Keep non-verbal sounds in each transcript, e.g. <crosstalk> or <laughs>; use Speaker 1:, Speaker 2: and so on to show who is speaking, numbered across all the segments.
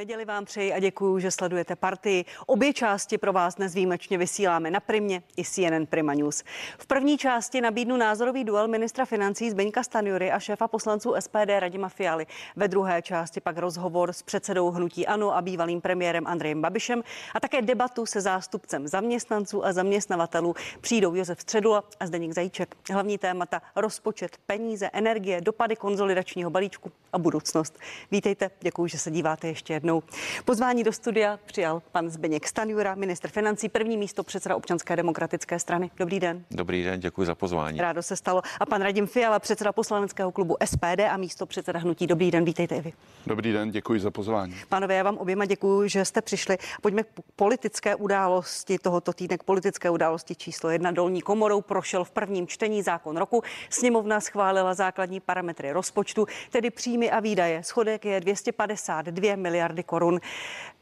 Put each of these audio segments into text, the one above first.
Speaker 1: Neděli vám přeji a děkuji, že sledujete partii. Obě části pro vás dnes výjimečně vysíláme na Primě i CNN Prima News. V první části nabídnu názorový duel ministra financí Zbeňka Stanjury a šéfa poslanců SPD Radima Fialy. Ve druhé části pak rozhovor s předsedou hnutí ANO a bývalým premiérem Andrejem Babišem a také debatu se zástupcem zaměstnanců a zaměstnavatelů. Přijdou Josef Středula a Zdeněk Zajíček. Hlavní témata rozpočet, peníze, energie, dopady konzolidačního balíčku a budoucnost. Vítejte, děkuji, že se díváte ještě jednou jednou. Pozvání do studia přijal pan Zbeněk Stanjura, ministr financí, první místo předseda občanské demokratické strany. Dobrý den.
Speaker 2: Dobrý den, děkuji za pozvání.
Speaker 1: Rádo se stalo. A pan Radim Fiala, předseda poslaneckého klubu SPD a místo předseda hnutí. Dobrý den, vítejte i vy.
Speaker 3: Dobrý den, děkuji za pozvání.
Speaker 1: Pánové, já vám oběma děkuji, že jste přišli. Pojďme k politické události tohoto týdne, k politické události číslo jedna. Dolní komorou prošel v prvním čtení zákon roku. Sněmovna schválila základní parametry rozpočtu, tedy příjmy a výdaje. Schodek je 252 miliardy miliardy korun.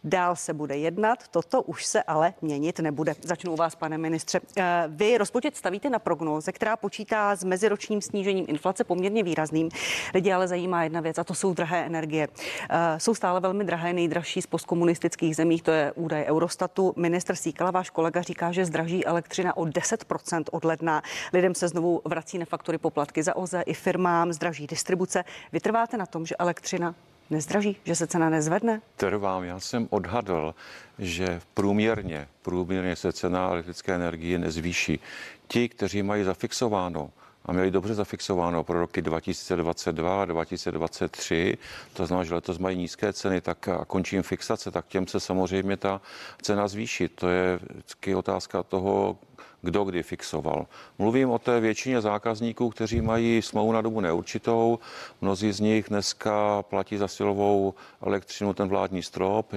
Speaker 1: Dál se bude jednat, toto už se ale měnit nebude. Začnu u vás, pane ministře. Eh, vy rozpočet stavíte na prognóze, která počítá s meziročním snížením inflace poměrně výrazným. Lidi ale zajímá jedna věc, a to jsou drahé energie. Eh, jsou stále velmi drahé, nejdražší z postkomunistických zemí, to je údaj Eurostatu. Minister Síkala, váš kolega, říká, že zdraží elektřina o 10% od ledna. Lidem se znovu vrací na faktory poplatky za OZE i firmám, zdraží distribuce. Vytrváte na tom, že elektřina nezdraží, že se cena nezvedne?
Speaker 2: Trvám, já jsem odhadl, že průměrně, průměrně se cena elektrické energie nezvýší. Ti, kteří mají zafixováno a měli dobře zafixováno pro roky 2022 a 2023, to znamená, že letos mají nízké ceny, tak a končí jim fixace, tak těm se samozřejmě ta cena zvýší. To je vždycky otázka toho, kdo kdy fixoval. Mluvím o té většině zákazníků, kteří mají smlouvu na dobu neurčitou. Mnozí z nich dneska platí za silovou elektřinu ten vládní strop,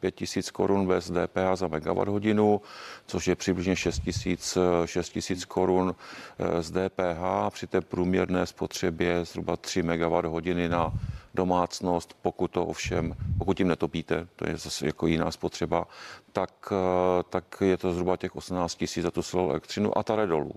Speaker 2: 5 tisíc korun bez DPH za megawatt hodinu, což je přibližně 6 tisíc 6 korun eh, z DPH při té průměrné spotřebě zhruba 3 megawatt hodiny na domácnost, pokud to ovšem, pokud tím netopíte, to je zase jako jiná spotřeba, tak, eh, tak je to zhruba těch 18 tisíc za tu silou elektřinu a ta dolů.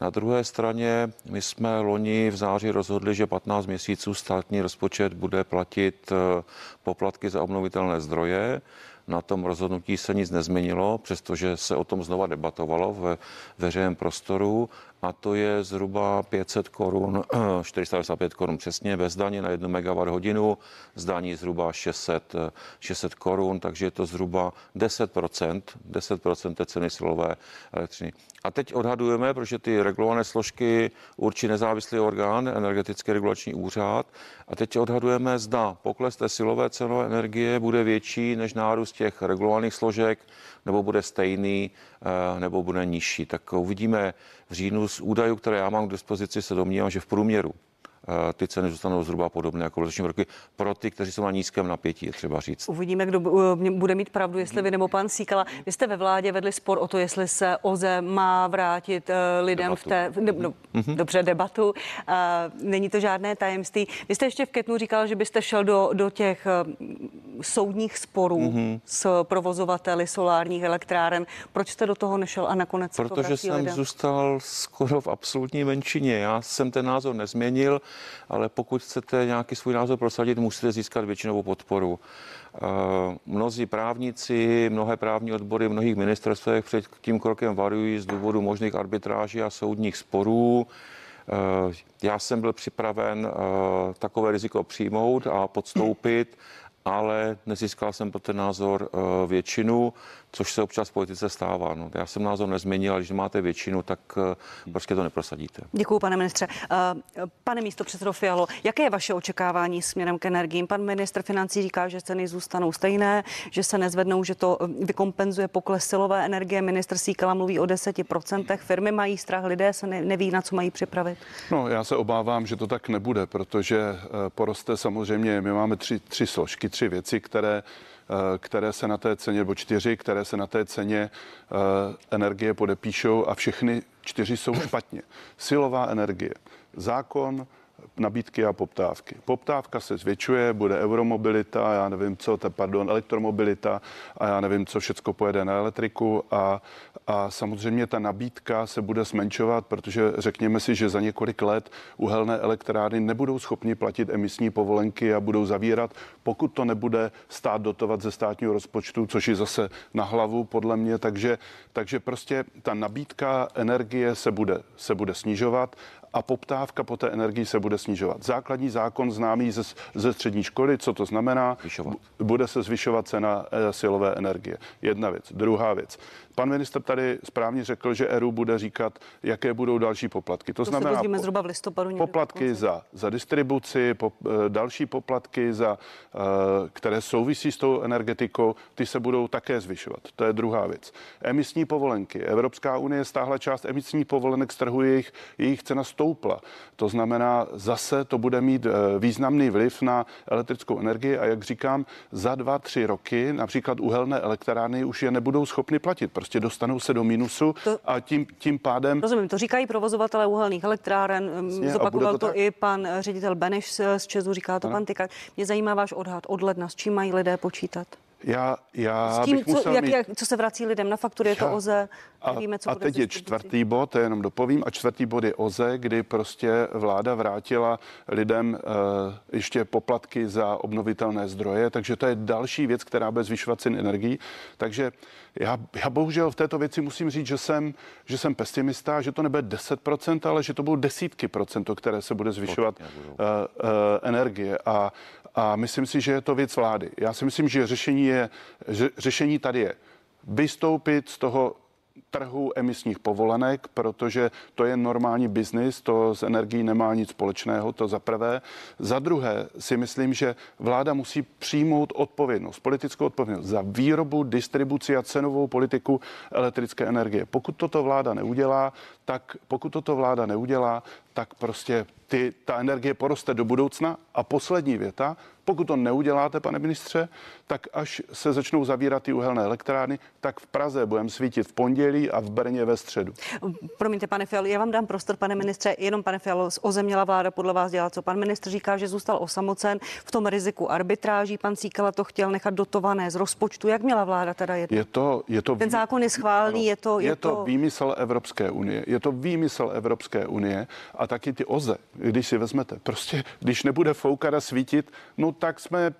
Speaker 2: Na druhé straně my jsme loni v září rozhodli, že 15 měsíců státní rozpočet bude platit eh, poplatky za obnovitelné zdroje. Na tom rozhodnutí se nic nezměnilo, přestože se o tom znova debatovalo ve veřejném prostoru a to je zhruba 500 korun, <clears throat> 495 korun přesně bez daně na 1 MWh hodinu, zdaní zhruba 600, 600 korun, takže je to zhruba 10%, 10% té ceny silové elektřiny. A teď odhadujeme, protože ty regulované složky určí nezávislý orgán, energetický regulační úřad, a teď odhadujeme, zda pokles té silové cenové energie bude větší než nárůst těch regulovaných složek, nebo bude stejný, eh, nebo bude nižší. Tak uvidíme v říjnu z údajů, které já mám k dispozici, se domnívám, že v průměru ty ceny zůstanou zhruba podobné jako v letošním roce. Pro ty, kteří jsou na nízkém napětí, je třeba říct.
Speaker 1: Uvidíme, kdo eh, bude mít pravdu, jestli vy nebo pan Síkala. Vy jste ve vládě vedli spor o to, jestli se OZE má vrátit eh, lidem debatu. v té, ne, no, mm-hmm. dobře, debatu. Není to žádné tajemství. Vy jste ještě v Ketnu říkal, že byste šel do, do těch soudních sporů mm-hmm. s provozovateli solárních elektráren. Proč jste do toho nešel a nakonec
Speaker 2: Protože jsem lidem? zůstal skoro v absolutní menšině. Já jsem ten názor nezměnil ale pokud chcete nějaký svůj názor prosadit, musíte získat většinovou podporu. Eh, mnozí právníci, mnohé právní odbory mnohých ministerstvech před tím krokem varují z důvodu možných arbitráží a soudních sporů. Eh, já jsem byl připraven eh, takové riziko přijmout a podstoupit, ale nezískal jsem pro ten názor většinu což se občas v politice stává. No, já jsem názor nezměnil, ale když máte většinu, tak uh, prostě to neprosadíte.
Speaker 1: Děkuji, pane ministře. Uh, pane místo předsedo Fialo, jaké je vaše očekávání směrem k energiím? Pan ministr financí říká, že ceny zůstanou stejné, že se nezvednou, že to eh, vykompenzuje pokles silové energie. Ministr Síkala mluví o 10%. Firmy mají strach, lidé se neví, na co mají připravit.
Speaker 3: No, já se obávám, že to tak nebude, protože poroste samozřejmě, my máme tři, tři složky, tři věci, které Eh, které se na té ceně, nebo čtyři, které se na té ceně eh, energie podepíšou a všechny čtyři jsou špatně. Silová energie. Zákon nabídky a poptávky. Poptávka se zvětšuje, bude euromobilita, já nevím co, te, pardon, elektromobilita a já nevím, co všechno pojede na elektriku a, a samozřejmě ta nabídka se bude zmenšovat, protože řekněme si, že za několik let uhelné elektrárny nebudou schopni platit emisní povolenky a budou zavírat, pokud to nebude stát dotovat ze státního rozpočtu, což je zase na hlavu podle mě, takže, takže prostě ta nabídka energie se bude, se bude snižovat a poptávka po té energii se bude snižovat. Základní zákon známý ze, ze střední školy, co to znamená?
Speaker 2: Zvyšovat.
Speaker 3: Bude se zvyšovat cena eh, silové energie. Jedna věc. Druhá věc. Pan minister tady správně řekl, že ERU bude říkat, jaké budou další poplatky.
Speaker 1: To, to znamená, se dozvíme zhruba v listopadu.
Speaker 3: Poplatky za, za distribuci, po, eh, další poplatky, za, eh, které souvisí s tou energetikou, ty se budou také zvyšovat. To je druhá věc. Emisní povolenky. Evropská unie stáhla část emisní povolenek z trhu, jejich, jejich cena stoupla. To znamená, zase to bude mít eh, významný vliv na elektrickou energii a jak říkám, za dva, tři roky například uhelné elektrárny už je nebudou schopny platit Prostě dostanou se do minusu to, a tím, tím pádem...
Speaker 1: Rozumím, to říkají provozovatelé uhelných elektráren, Jasně, zopakoval to, to i pan ředitel Beneš z Česu, říká to ano. pan Tykal. Mě zajímá váš odhad od ledna, s čím mají lidé počítat?
Speaker 3: Já, já
Speaker 1: S tím, co, jak, mít... jak, co se vrací lidem na faktury, je to OZE,
Speaker 3: a, víme, co a teď je čtvrtý bod, to jenom dopovím, a čtvrtý bod je OZE, kdy prostě vláda vrátila lidem uh, ještě poplatky za obnovitelné zdroje, takže to je další věc, která bude zvyšovat ceny energií. Takže já, já bohužel v této věci musím říct, že jsem, že jsem pesimista, že to nebude 10%, ale že to budou desítky procent, které se bude zvyšovat uh, uh, energie. A, a myslím si, že je to věc vlády. Já si myslím, že řešení, je, že řešení tady je vystoupit z toho trhu emisních povolenek, protože to je normální biznis, to s energií nemá nic společného, to za prvé. Za druhé si myslím, že vláda musí přijmout odpovědnost, politickou odpovědnost za výrobu, distribuci a cenovou politiku elektrické energie. Pokud toto vláda neudělá, tak pokud toto vláda neudělá, tak prostě ty, ta energie poroste do budoucna. A poslední věta, pokud to neuděláte, pane ministře, tak až se začnou zavírat ty uhelné elektrárny, tak v Praze budeme svítit v pondělí a v Brně ve středu.
Speaker 1: Promiňte, pane Fialo, já vám dám prostor, pane ministře, jenom pane Fialo, ozemněla vláda podle vás dělat, co pan ministr říká, že zůstal osamocen v tom riziku arbitráží, pan Cíkala to chtěl nechat dotované z rozpočtu. Jak měla vláda teda jednat?
Speaker 3: Je to, je to
Speaker 1: Ten zákon je schválný, je to...
Speaker 3: Je, je to, to výmysl Evropské unie. Je to výmysl Evropské unie a taky ty OZE, když si vezmete, prostě když nebude foukat a svítit, no tak jsme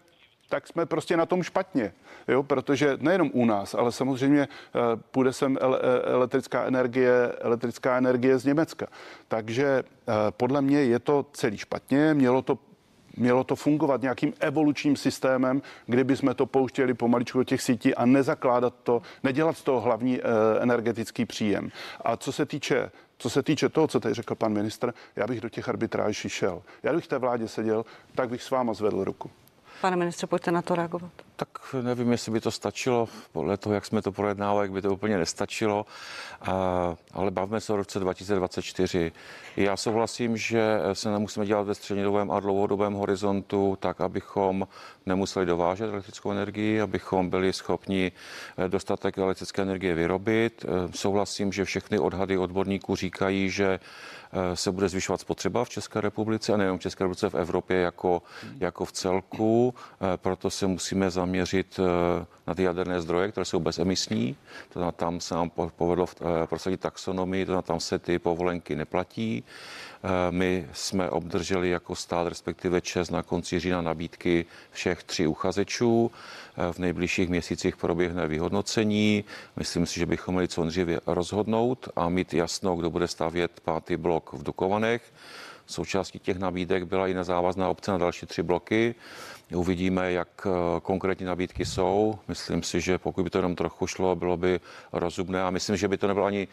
Speaker 3: tak jsme prostě na tom špatně, jo, protože nejenom u nás, ale samozřejmě uh, půjde sem ele- elektrická energie, elektrická energie z Německa. Takže uh, podle mě je to celý špatně, mělo to Mělo to fungovat nějakým evolučním systémem, kdyby jsme to pouštěli pomaličku do těch sítí a nezakládat to, nedělat z toho hlavní energetický příjem. A co se týče co se týče toho, co tady řekl pan ministr, já bych do těch arbitráží šel. Já bych té vládě seděl, tak bych s váma zvedl ruku.
Speaker 1: Pane ministře, pojďte na to reagovat.
Speaker 2: Tak nevím, jestli by to stačilo. Podle toho, jak jsme to projednávali, by to úplně nestačilo. ale bavme se o roce 2024. Já souhlasím, že se nemusíme dělat ve střednědobém a dlouhodobém horizontu, tak abychom nemuseli dovážet elektrickou energii, abychom byli schopni eh, dostatek elektrické energie vyrobit. Eh, souhlasím, že všechny odhady odborníků říkají, že se bude zvyšovat spotřeba v České republice a nejenom v České republice, v Evropě jako, jako v celku. Proto se musíme zaměřit na ty jaderné zdroje, které jsou bezemisní. To tam se nám povedlo prosadit taxonomii, to tam se ty povolenky neplatí. Eh, my jsme obdrželi jako stát, respektive ČES na konci října nabídky všech tří uchazečů. Eh, v nejbližších měsících proběhne vyhodnocení. Myslím si, že bychom měli co nejdříve rozhodnout a mít jasno, kdo bude stavět pátý blok v Dukovanech. Součástí těch nabídek byla i nezávazná obce na další tři bloky. Uvidíme, jak eh, konkrétní nabídky jsou. Myslím si, že pokud by to jenom trochu šlo, bylo by rozumné a myslím, že by to nebyl ani,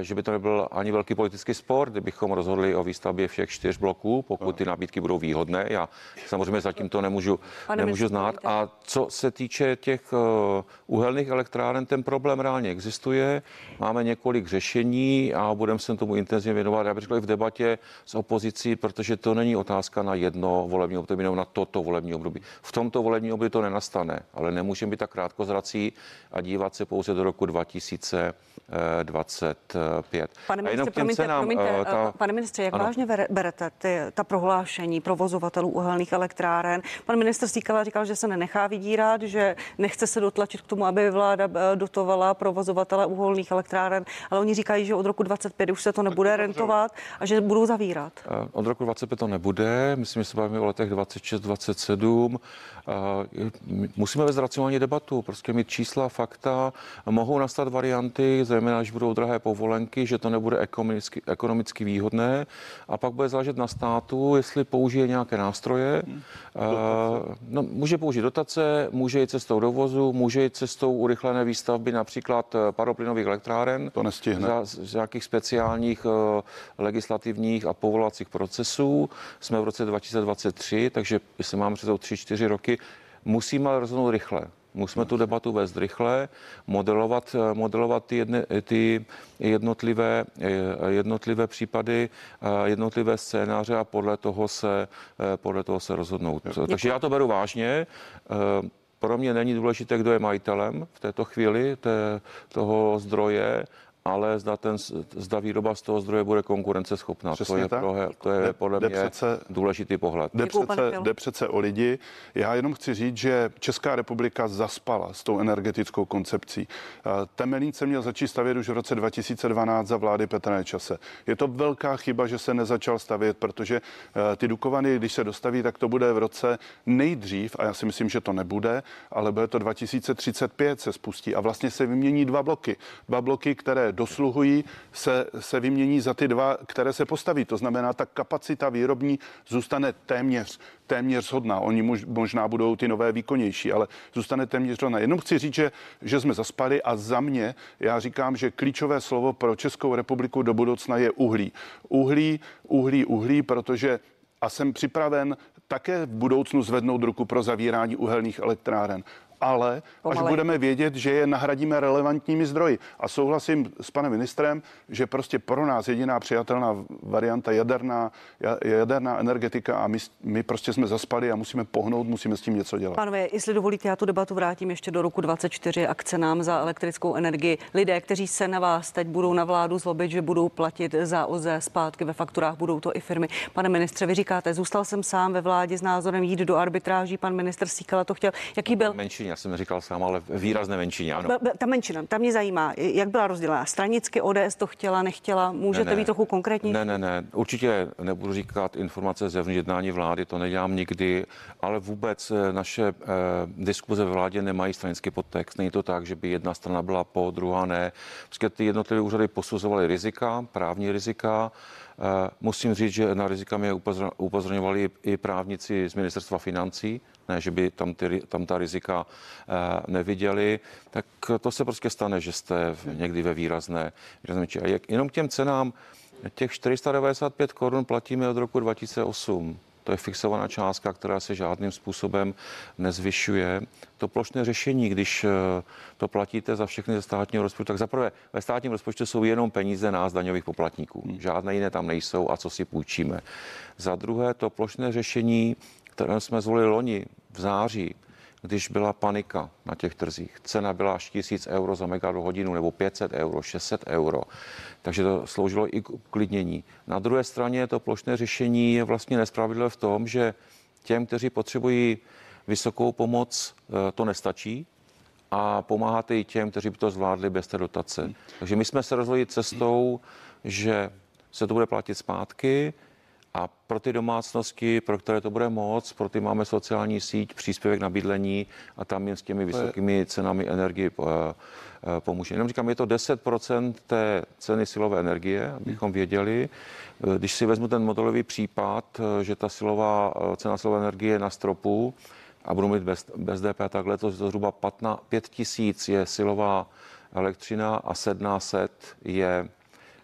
Speaker 2: že by to nebyl ani velký politický spor, kdybychom rozhodli o výstavbě všech čtyř bloků, pokud ty nabídky budou výhodné. Já samozřejmě zatím to nemůžu, nemůžu znát. A co se týče těch eh, uhelných elektráren, ten problém reálně existuje. Máme několik řešení a budeme se tomu intenzivně věnovat. Já bych řekl i v debatě s opozicí, protože to není otázka na jedno volební období nebo na toto volební období. V tomto volební období to nenastane, ale nemůžeme být tak krátkozrací a dívat se pouze do roku 2025.
Speaker 1: Pane ministře, promiňte, cenám, promiňte, eh, ta... pane ministře, jak ano. vážně berete ty, ta prohlášení provozovatelů uhelných elektráren? Pan ministr Stíkala říkal, že se nenechá vydírat, že nechce se dotlačit k tomu, aby vláda eh, dotovala provozovatele uhelných elektráren, ale oni říkají, že od roku 25 už se to nebude rentovat a že budou zavírat.
Speaker 2: Eh, od roku 25 to nebude, myslím, že se bavíme o letech 26, 27. Musíme vést racionální debatu, prostě mít čísla, fakta. Mohou nastat varianty, zejména když budou drahé povolenky, že to nebude ekonomicky, ekonomicky výhodné a pak bude záležet na státu, jestli použije nějaké nástroje. Hmm. No, může použít dotace, může jít cestou dovozu, může jít cestou urychlené výstavby například eh, paroplynových elektráren.
Speaker 3: To nestihne.
Speaker 2: Za, z nějakých speciálních legislativních a povolovacích procesů. Jsme v roce 2023, takže jestli máme přes 3-4 roky, musíme ale rozhodnout rychle. Musíme tu debatu vést rychle, modelovat, modelovat ty, jedne, ty jednotlivé, jednotlivé případy, jednotlivé scénáře a podle toho se, podle toho se rozhodnout. Děkuji. Takže já to beru vážně. Pro mě není důležité, kdo je majitelem v této chvíli té, toho zdroje, ale zda, ten, zda výroba z toho zdroje bude konkurenceschopná. Přesně to je, tak. Pro, to je podle jde mě přece, důležitý pohled.
Speaker 3: Jde přece, jde přece o lidi. Já jenom chci říct, že Česká republika zaspala s tou energetickou koncepcí. Temelín se měl začít stavět už v roce 2012 za vlády Petra Nečase. Je to velká chyba, že se nezačal stavět, protože e, ty Dukovany, když se dostaví, tak to bude v roce nejdřív, a já si myslím, že to nebude, ale bude to 2035 se spustí a vlastně se vymění dva bloky. Dva bloky, které dosluhují, se, se vymění za ty dva, které se postaví. To znamená, ta kapacita výrobní zůstane téměř, téměř hodná. Oni mož, možná budou ty nové výkonnější, ale zůstane téměř hodná. Jenom chci říct, že, že jsme zaspali a za mě, já říkám, že klíčové slovo pro Českou republiku do budoucna je uhlí. Uhlí, uhlí, uhlí, protože a jsem připraven také v budoucnu zvednout ruku pro zavírání uhelných elektráren ale Pomalej. až budeme vědět, že je nahradíme relevantními zdroji. A souhlasím s panem ministrem, že prostě pro nás jediná přijatelná varianta jaderná, jaderná energetika a my, my prostě jsme zaspali a musíme pohnout, musíme s tím něco dělat.
Speaker 1: Pánové, jestli dovolíte, já tu debatu vrátím ještě do roku 24 a k cenám za elektrickou energii. Lidé, kteří se na vás teď budou na vládu zlobit, že budou platit za OZE zpátky ve fakturách, budou to i firmy. Pane ministře, vy říkáte, zůstal jsem sám ve vládě s názorem jít do arbitráží, pan minister Síkala to chtěl. Jaký byl?
Speaker 2: Menšině já jsem říkal sám, ale výrazné menšině, ano.
Speaker 1: Ta menšina, ta mě zajímá, jak byla rozdělena. Stranicky ODS to chtěla, nechtěla, můžete ne, ne, být trochu konkrétní?
Speaker 2: Ne, ne, ne, určitě nebudu říkat informace zevnitř jednání vlády, to nedělám nikdy, ale vůbec eh, naše eh, diskuze ve vládě nemají stranický podtext. Není to tak, že by jedna strana byla po, druhá ne. Prostě ty jednotlivé úřady posuzovaly rizika, právní rizika, Musím říct, že na rizika mě upozorňovali i právníci z ministerstva financí, ne, že by tam, ty, tam ta rizika eh, neviděli, tak to se prostě stane, že jste někdy ve výrazné, výrazné A jak, jenom k těm cenám, těch 495 korun platíme od roku 2008. To je fixovaná částka, která se žádným způsobem nezvyšuje. To plošné řešení, když eh, to platíte za všechny ze státního rozpočtu, tak zaprvé ve státním rozpočtu jsou jenom peníze nás, daňových poplatníků. Hmm. Žádné jiné tam nejsou a co si půjčíme. Za druhé, to plošné řešení které jsme zvolili loni v září, když byla panika na těch trzích. Cena byla až 1000 euro za hodinu nebo 500 euro, 600 euro. Takže to sloužilo i k uklidnění. Na druhé straně to plošné řešení je vlastně nespravedlivé v tom, že těm, kteří potřebují vysokou pomoc, eh, to nestačí a pomáháte i těm, kteří by to zvládli bez té dotace. Takže my jsme se rozhodli cestou, že se to bude platit zpátky, a pro ty domácnosti, pro které to bude moc, pro ty máme sociální síť, příspěvek na bydlení a tam jen s těmi vysokými cenami energie eh, eh, pomůže. Jenom říkám, je to 10% té ceny silové energie, abychom věděli. Eh, když si vezmu ten modelový případ, že ta silová cena silové energie je na stropu a budu mít bez, bez DP, takhle to, to zhruba 15, 5 tisíc je silová elektřina a 700 je,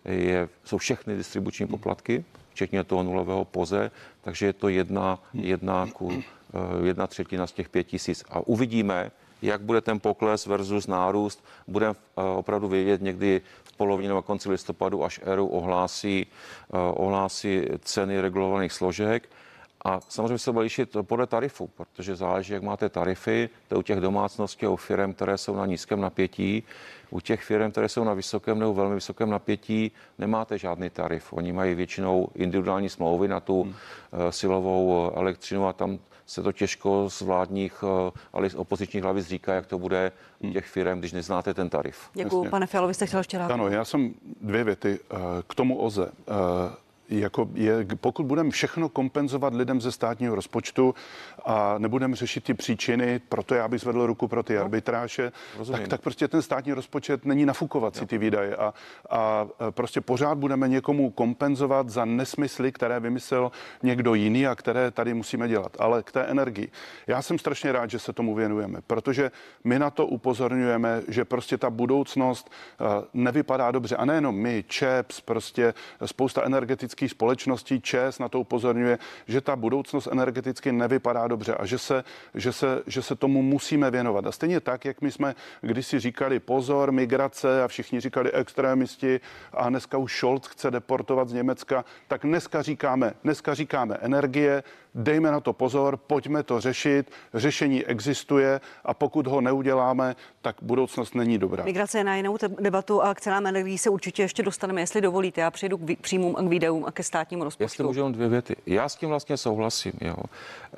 Speaker 2: je, jsou všechny distribuční poplatky včetně toho nulového poze, takže je to jedna, jedna, ku, eh, jedna třetina z těch pět tisíc. A uvidíme, jak bude ten pokles versus nárůst. Budeme eh, opravdu vědět někdy v polovině nebo konci listopadu, až ERU ohlásí, eh, ohlásí ceny regulovaných složek. A samozřejmě se bude lišit podle tarifu, protože záleží, jak máte tarify, to u těch domácností a u firm, které jsou na nízkém napětí. U těch firm, které jsou na vysokém nebo velmi vysokém napětí, nemáte žádný tarif. Oni mají většinou individuální smlouvy na tu hmm. silovou elektřinu a tam se to těžko z vládních, eh, ale z opozičních hlavic říká, jak to bude u hmm. těch firm, když neznáte ten tarif.
Speaker 1: Děkuji, pane Fialo, vy jste chtěl ještě
Speaker 3: Ano, já jsem dvě věty k tomu OZE jako je, pokud budeme všechno kompenzovat lidem ze státního rozpočtu a nebudeme řešit ty příčiny, proto já bych zvedl ruku pro ty no. arbitráže, tak, tak prostě ten státní rozpočet není nafukovací ty výdaje a, a prostě pořád budeme někomu kompenzovat za nesmysly, které vymyslel někdo jiný a které tady musíme dělat. Ale k té energii. Já jsem strašně rád, že se tomu věnujeme, protože my na to upozorňujeme, že prostě ta budoucnost eh, nevypadá dobře. A nejenom my, ČEPS, prostě spousta energetických energetických společností ČES na to upozorňuje, že ta budoucnost energeticky nevypadá dobře a že se, že se, že se tomu musíme věnovat. A stejně tak, jak my jsme kdysi říkali pozor, migrace a všichni říkali extrémisti a dneska už Scholz chce deportovat z Německa, tak dneska říkáme, dneska říkáme energie, dejme na to pozor, pojďme to řešit, řešení existuje a pokud ho neuděláme, tak budoucnost není dobrá.
Speaker 1: Migrace je na jinou debatu a k cenám energií se určitě ještě dostaneme, jestli dovolíte. Já přejdu k příjmům a k výdajům a ke státnímu rozpočtu.
Speaker 2: Jestli můžu dvě věty. Já s tím vlastně souhlasím. Jo. Eh,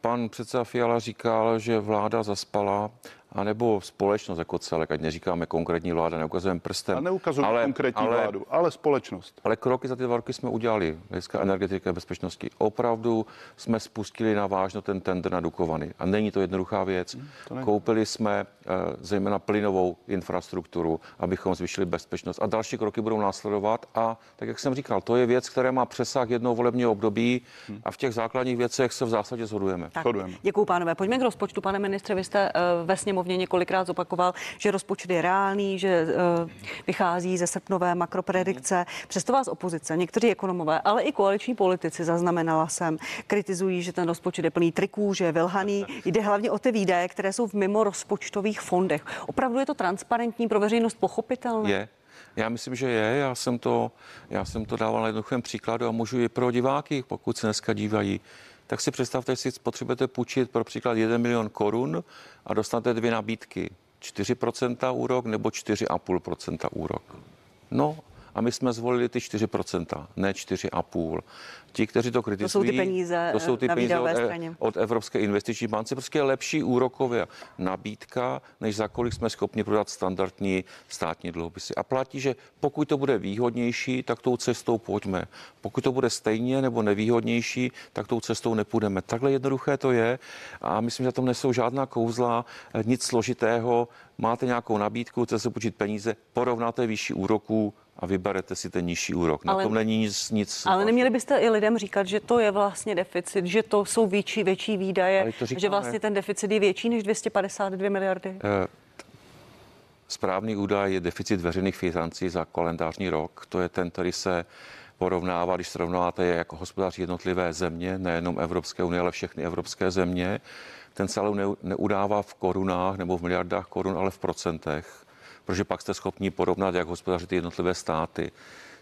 Speaker 2: pan předseda Fiala říkal, že vláda zaspala anebo společnost jako celek, ať neříkáme konkrétní vláda, neukazujeme prstem.
Speaker 3: A neukazujeme ale, konkrétní ale, vládu, ale společnost.
Speaker 2: Ale kroky za ty dva roky jsme udělali, hlediska energetiky a bezpečnosti. Opravdu jsme spustili na vážno ten tender na Dukovany. A není to jednoduchá věc. Hmm, to Koupili jsme uh, zejména plynovou infrastrukturu, abychom zvýšili bezpečnost. A další kroky budou následovat. A tak, jak jsem říkal, to je věc, která má přesah jednou volebního období hmm. a v těch základních věcech se v zásadě shodujeme.
Speaker 1: Tak, Děkuji, pánové. Pojďme k rozpočtu, pane ministře. Vy jste uh, ve sněmovně sněmovně několikrát zopakoval, že rozpočet je reálný, že uh, vychází ze srpnové makropredikce. Přesto vás opozice, někteří ekonomové, ale i koaliční politici, zaznamenala jsem, kritizují, že ten rozpočet je plný triků, že je vylhaný. Jde hlavně o ty výdaje, které jsou v mimo rozpočtových fondech. Opravdu je to transparentní pro veřejnost pochopitelné?
Speaker 2: Je, já myslím, že je. Já jsem to, já jsem to dával na jednoduchém příkladu a můžu i pro diváky, pokud se dneska dívají tak si představte, že si potřebujete půjčit pro příklad 1 milion korun a dostanete dvě nabídky. 4% úrok nebo 4,5% úrok. No a my jsme zvolili ty 4%, ne 4,5%. Ti, kteří to kritizují,
Speaker 1: to jsou ty peníze,
Speaker 2: to jsou ty peníze
Speaker 1: od, e-
Speaker 2: straně. od Evropské investiční bance, prostě lepší úrokově nabídka, než za kolik jsme schopni prodat standardní státní dluhopisy. A platí, že pokud to bude výhodnější, tak tou cestou pojďme. Pokud to bude stejně nebo nevýhodnější, tak tou cestou nepůjdeme. Takhle jednoduché to je a myslím, že tam nesou žádná kouzla, nic složitého. Máte nějakou nabídku, chcete se počít peníze, porovnáte výši úroků, a vyberete si ten nižší úrok. Na ale, tom není nic, nic.
Speaker 1: Ale neměli byste i lidem říkat, že to je vlastně deficit, že to jsou větší, větší výdaje, že vlastně ten deficit je větší než 252 miliardy? Eh,
Speaker 2: správný údaj je deficit veřejných financí za kalendářní rok. To je ten, který se porovnává, když srovnáváte jako hospodář jednotlivé země, nejenom Evropské unie, ale všechny evropské země. Ten se ale neudává v korunách nebo v miliardách korun, ale v procentech protože pak jste schopni porovnat, jak hospodaří jednotlivé státy.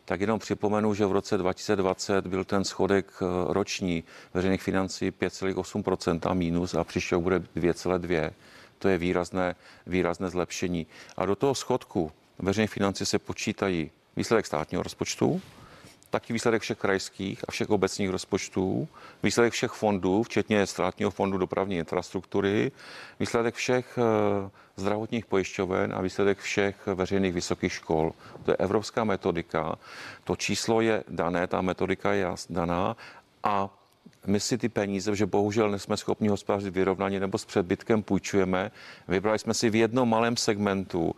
Speaker 2: Tak jenom připomenu, že v roce 2020 byl ten schodek eh, roční veřejných financí 5,8% minus a příště bude 2,2%. To je výrazné, výrazné zlepšení. A do toho schodku veřejných financí se počítají výsledek státního rozpočtu, taky výsledek všech krajských a všech obecních rozpočtů, výsledek všech fondů, včetně státního fondu dopravní infrastruktury, výsledek všech eh, zdravotních pojišťoven a výsledek všech veřejných vysokých škol. To je evropská metodika. To číslo je dané, ta metodika je daná a my si ty peníze, že bohužel nejsme schopni hospodařit vyrovnaně nebo s přebytkem půjčujeme. Vybrali jsme si v jednom malém segmentu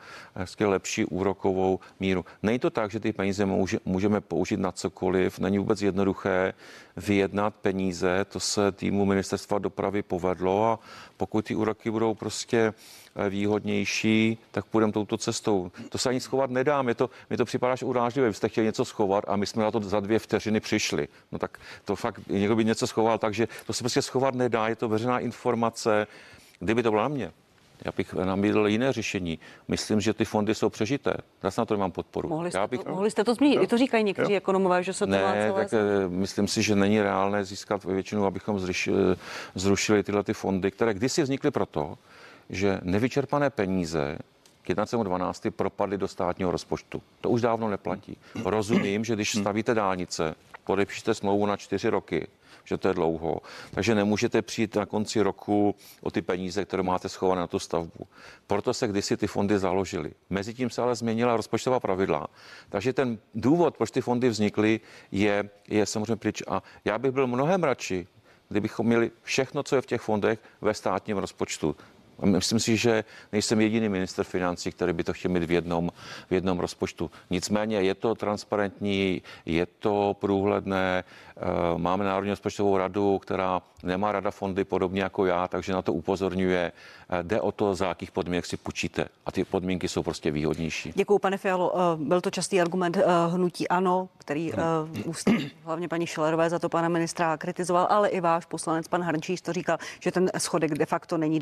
Speaker 2: lepší úrokovou míru. Není to tak, že ty peníze můžeme použít na cokoliv. Není vůbec jednoduché vyjednat peníze. To se týmu ministerstva dopravy povedlo a pokud ty úroky budou prostě výhodnější, tak půjdeme touto cestou. To se ani schovat nedá. Mi to, mi to připadá až urážlivé. Vy jste chtěli něco schovat a my jsme na to za dvě vteřiny přišli. No tak to fakt, někdo by něco schoval, takže to se prostě schovat nedá. Je to veřejná informace. Kdyby to bylo na mě, Já bych nabídl jiné řešení. Myslím, že ty fondy jsou přežité. Zase na to nemám podporu.
Speaker 1: Mohli jste,
Speaker 2: Já bych,
Speaker 1: to, mohli jste to zmínit. I to říkají někteří ekonomové, že se to má
Speaker 2: ne,
Speaker 1: celé
Speaker 2: tak eh, myslím si, že není reálné získat většinu, abychom zrušili, zrušili tyhle ty fondy, které kdysi vznikly proto, že nevyčerpané peníze k 12. propadly do státního rozpočtu. To už dávno neplatí. Rozumím, že když stavíte dálnice, podepíšte smlouvu na čtyři roky, že to je dlouho. Takže nemůžete přijít na konci roku o ty peníze, které máte schované na tu stavbu. Proto se kdysi ty fondy založily. Mezitím se ale změnila rozpočtová pravidla. Takže ten důvod, proč ty fondy vznikly, je, je samozřejmě pryč. A já bych byl mnohem radši, kdybychom měli všechno, co je v těch fondech, ve státním rozpočtu. Myslím si, že nejsem jediný minister financí, který by to chtěl mít v jednom, v jednom rozpočtu. Nicméně je to transparentní, je to průhledné, Eh, máme Národní rozpočtovou radu, která nemá rada fondy podobně jako já, takže na to upozorňuje. Eh, jde o to, za jakých podmínek si půjčíte. A ty podmínky jsou prostě výhodnější.
Speaker 1: Děkuji, pane Fialo. Eh, byl to častý argument hnutí ANO, který ústí hlavně paní Šilerové za to pana ministra kritizoval, ale i váš poslanec, pan Hrnčíř, to říkal, že ten schodek de facto není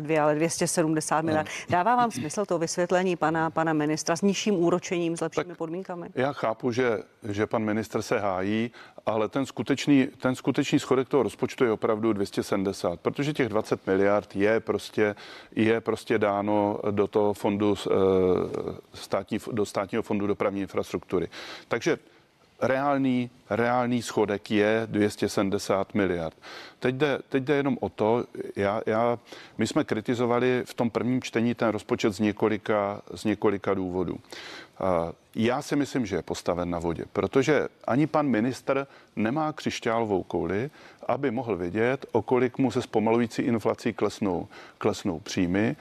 Speaker 1: 252, ale 270 miliard. No. Dává vám smysl to vysvětlení pana, pana ministra s nižším úročením, s lepšími tak podmínkami?
Speaker 3: Já chápu, že, že pan ministr se hájí, ale ten skutečný, ten skutečný schodek toho rozpočtu je opravdu 270, protože těch 20 miliard je prostě, je prostě dáno do toho fondu eh, státní, do státního fondu dopravní infrastruktury. Takže reálný, reálný schodek je 270 miliard. Teď jde, teď jde jenom o to, já, já, my jsme kritizovali v tom prvním čtení ten rozpočet z několika, z několika důvodů. Já si myslím, že je postaven na vodě, protože ani pan minister nemá křišťálovou kouli, aby mohl vědět, o kolik mu se zpomalující inflací klesnou, klesnou příjmy.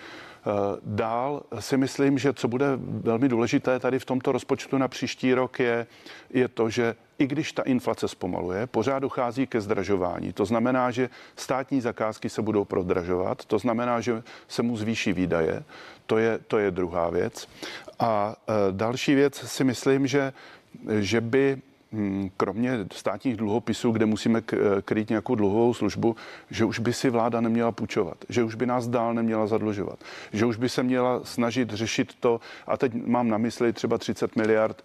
Speaker 3: Dál si myslím, že co bude velmi důležité tady v tomto rozpočtu na příští rok je, je to, že i když ta inflace zpomaluje, pořád dochází ke zdražování. To znamená, že státní zakázky se budou prodražovat, to znamená, že se mu zvýší výdaje. To je, to je druhá věc. A e, další věc si myslím, že, že by kromě státních dluhopisů, kde musíme krýt nějakou dluhovou službu, že už by si vláda neměla půjčovat, že už by nás dál neměla zadlužovat, že už by se měla snažit řešit to, a teď mám na mysli třeba 30 miliard e,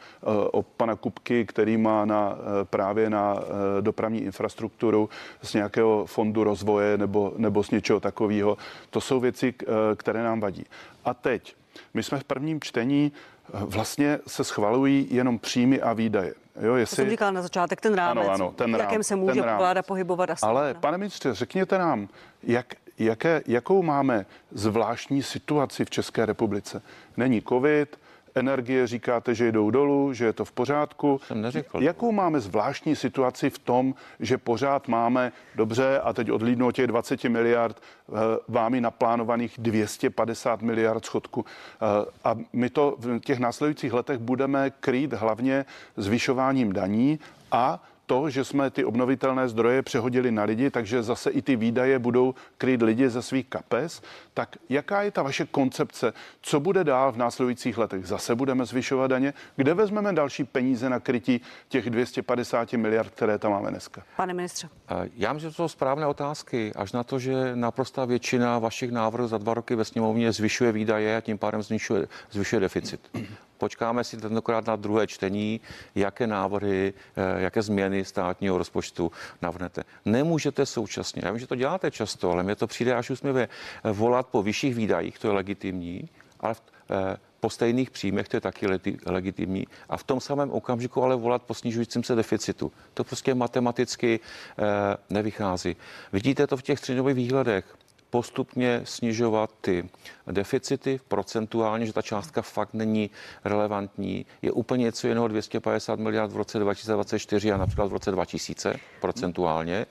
Speaker 3: o pana Kupky, který má na, e, právě na dopravní infrastrukturu z nějakého fondu rozvoje nebo, nebo z něčeho takového. To jsou věci, které nám vadí. A teď, my jsme v prvním čtení eh, vlastně se schvalují jenom příjmy a výdaje.
Speaker 1: Jo, jestli... To jsem říkal na začátek, ten rámec, ano, ano, ten v jakém se může vláda pohybovat.
Speaker 3: Asi Ale pane ministře, řekněte nám, jak, jaké, jakou máme zvláštní situaci v České republice. Není covid, energie říkáte, že jdou dolů, že je to v pořádku.
Speaker 2: Jsem neřekl.
Speaker 3: Jakou máme zvláštní situaci v tom, že pořád máme dobře a teď odlídnu od těch 20 miliard eh, vámi naplánovaných 250 miliard schodku. Eh, a my to v těch následujících letech budeme krýt hlavně zvyšováním daní a to, že jsme ty obnovitelné zdroje přehodili na lidi, takže zase i ty výdaje budou kryt lidi ze svých kapes. Tak jaká je ta vaše koncepce? Co bude dál v následujících letech? Zase budeme zvyšovat daně? Kde vezmeme další peníze na krytí těch 250 miliard, které tam máme dneska?
Speaker 1: Pane ministře.
Speaker 2: Já myslím, že to jsou správné otázky. Až na to, že naprostá většina vašich návrhů za dva roky ve sněmovně zvyšuje výdaje a tím pádem zvyšuje, zvyšuje deficit. Počkáme si tentokrát na druhé čtení, jaké návrhy, eh, jaké změny státního rozpočtu navrhnete. Nemůžete současně, já vím, že to děláte často, ale mě to přijde až úsměvě, eh, volat po vyšších výdajích, to je legitimní, ale eh, po stejných příjmech, to je taky legitimní, a v tom samém okamžiku ale volat po snižujícím se deficitu. To prostě matematicky nevychází. Vidíte to v těch středňových výhledech postupně snižovat ty deficity procentuálně, že ta částka fakt není relevantní. Je úplně něco jiného 250 miliard v roce 2024 a například v roce 2000 procentuálně.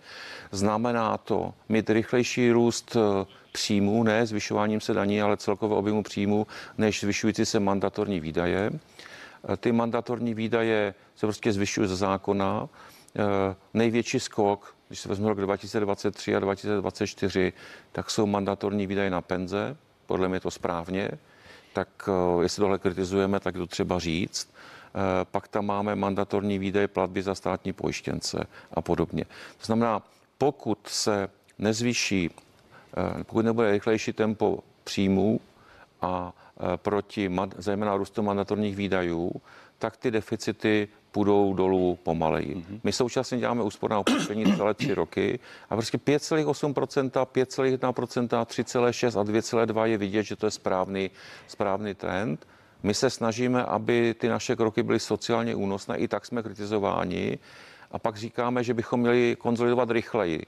Speaker 2: Znamená to mít rychlejší růst eh, příjmů, ne zvyšováním se daní, ale celkového objemu příjmů, než zvyšující se mandatorní výdaje. Eh, ty mandatorní výdaje se prostě zvyšují ze zákona. Eh, největší skok když se vezme rok 2023 a 2024, tak jsou mandatorní výdaje na penze, podle mě to správně, tak eh, jestli tohle kritizujeme, tak to třeba říct. Eh, pak tam máme mandatorní výdaje platby za státní pojištěnce a podobně. To znamená, pokud se nezvýší, eh, pokud nebude rychlejší tempo příjmů a proti zejména růstu mandatorních výdajů, tak ty deficity půjdou dolů pomaleji. Mm-hmm. My současně děláme úsporná opatření celé tři roky a prostě 5,8%, 5,1%, 3,6 a 2,2 je vidět, že to je správný, správný trend. My se snažíme, aby ty naše kroky byly sociálně únosné, i tak jsme kritizováni. A pak říkáme, že bychom měli konzolidovat rychleji.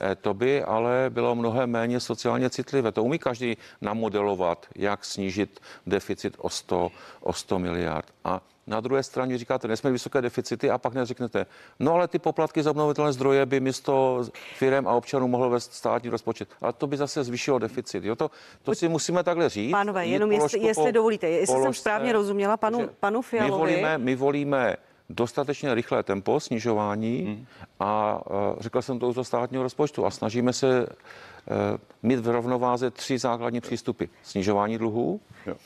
Speaker 2: E, to by ale bylo mnohem méně sociálně citlivé. To umí každý namodelovat, jak snížit deficit o 100, o 100 miliard. A na druhé straně říkáte, nesmí vysoké deficity a pak neřeknete, no ale ty poplatky za obnovitelné zdroje by místo firm a občanů mohlo vést státní rozpočet. Ale to by zase zvýšilo deficit. Jo, to, to si musíme takhle říct.
Speaker 1: Pánové, jenom jestli, jestli dovolíte, jestli položce, jsem správně rozuměla panu, panu Fialovi.
Speaker 2: My volíme, my volíme dostatečně rychlé tempo snižování hmm. A uh, řekl jsem to už do státního rozpočtu a snažíme se uh, mít v rovnováze tři základní přístupy. Snižování dluhů, jo.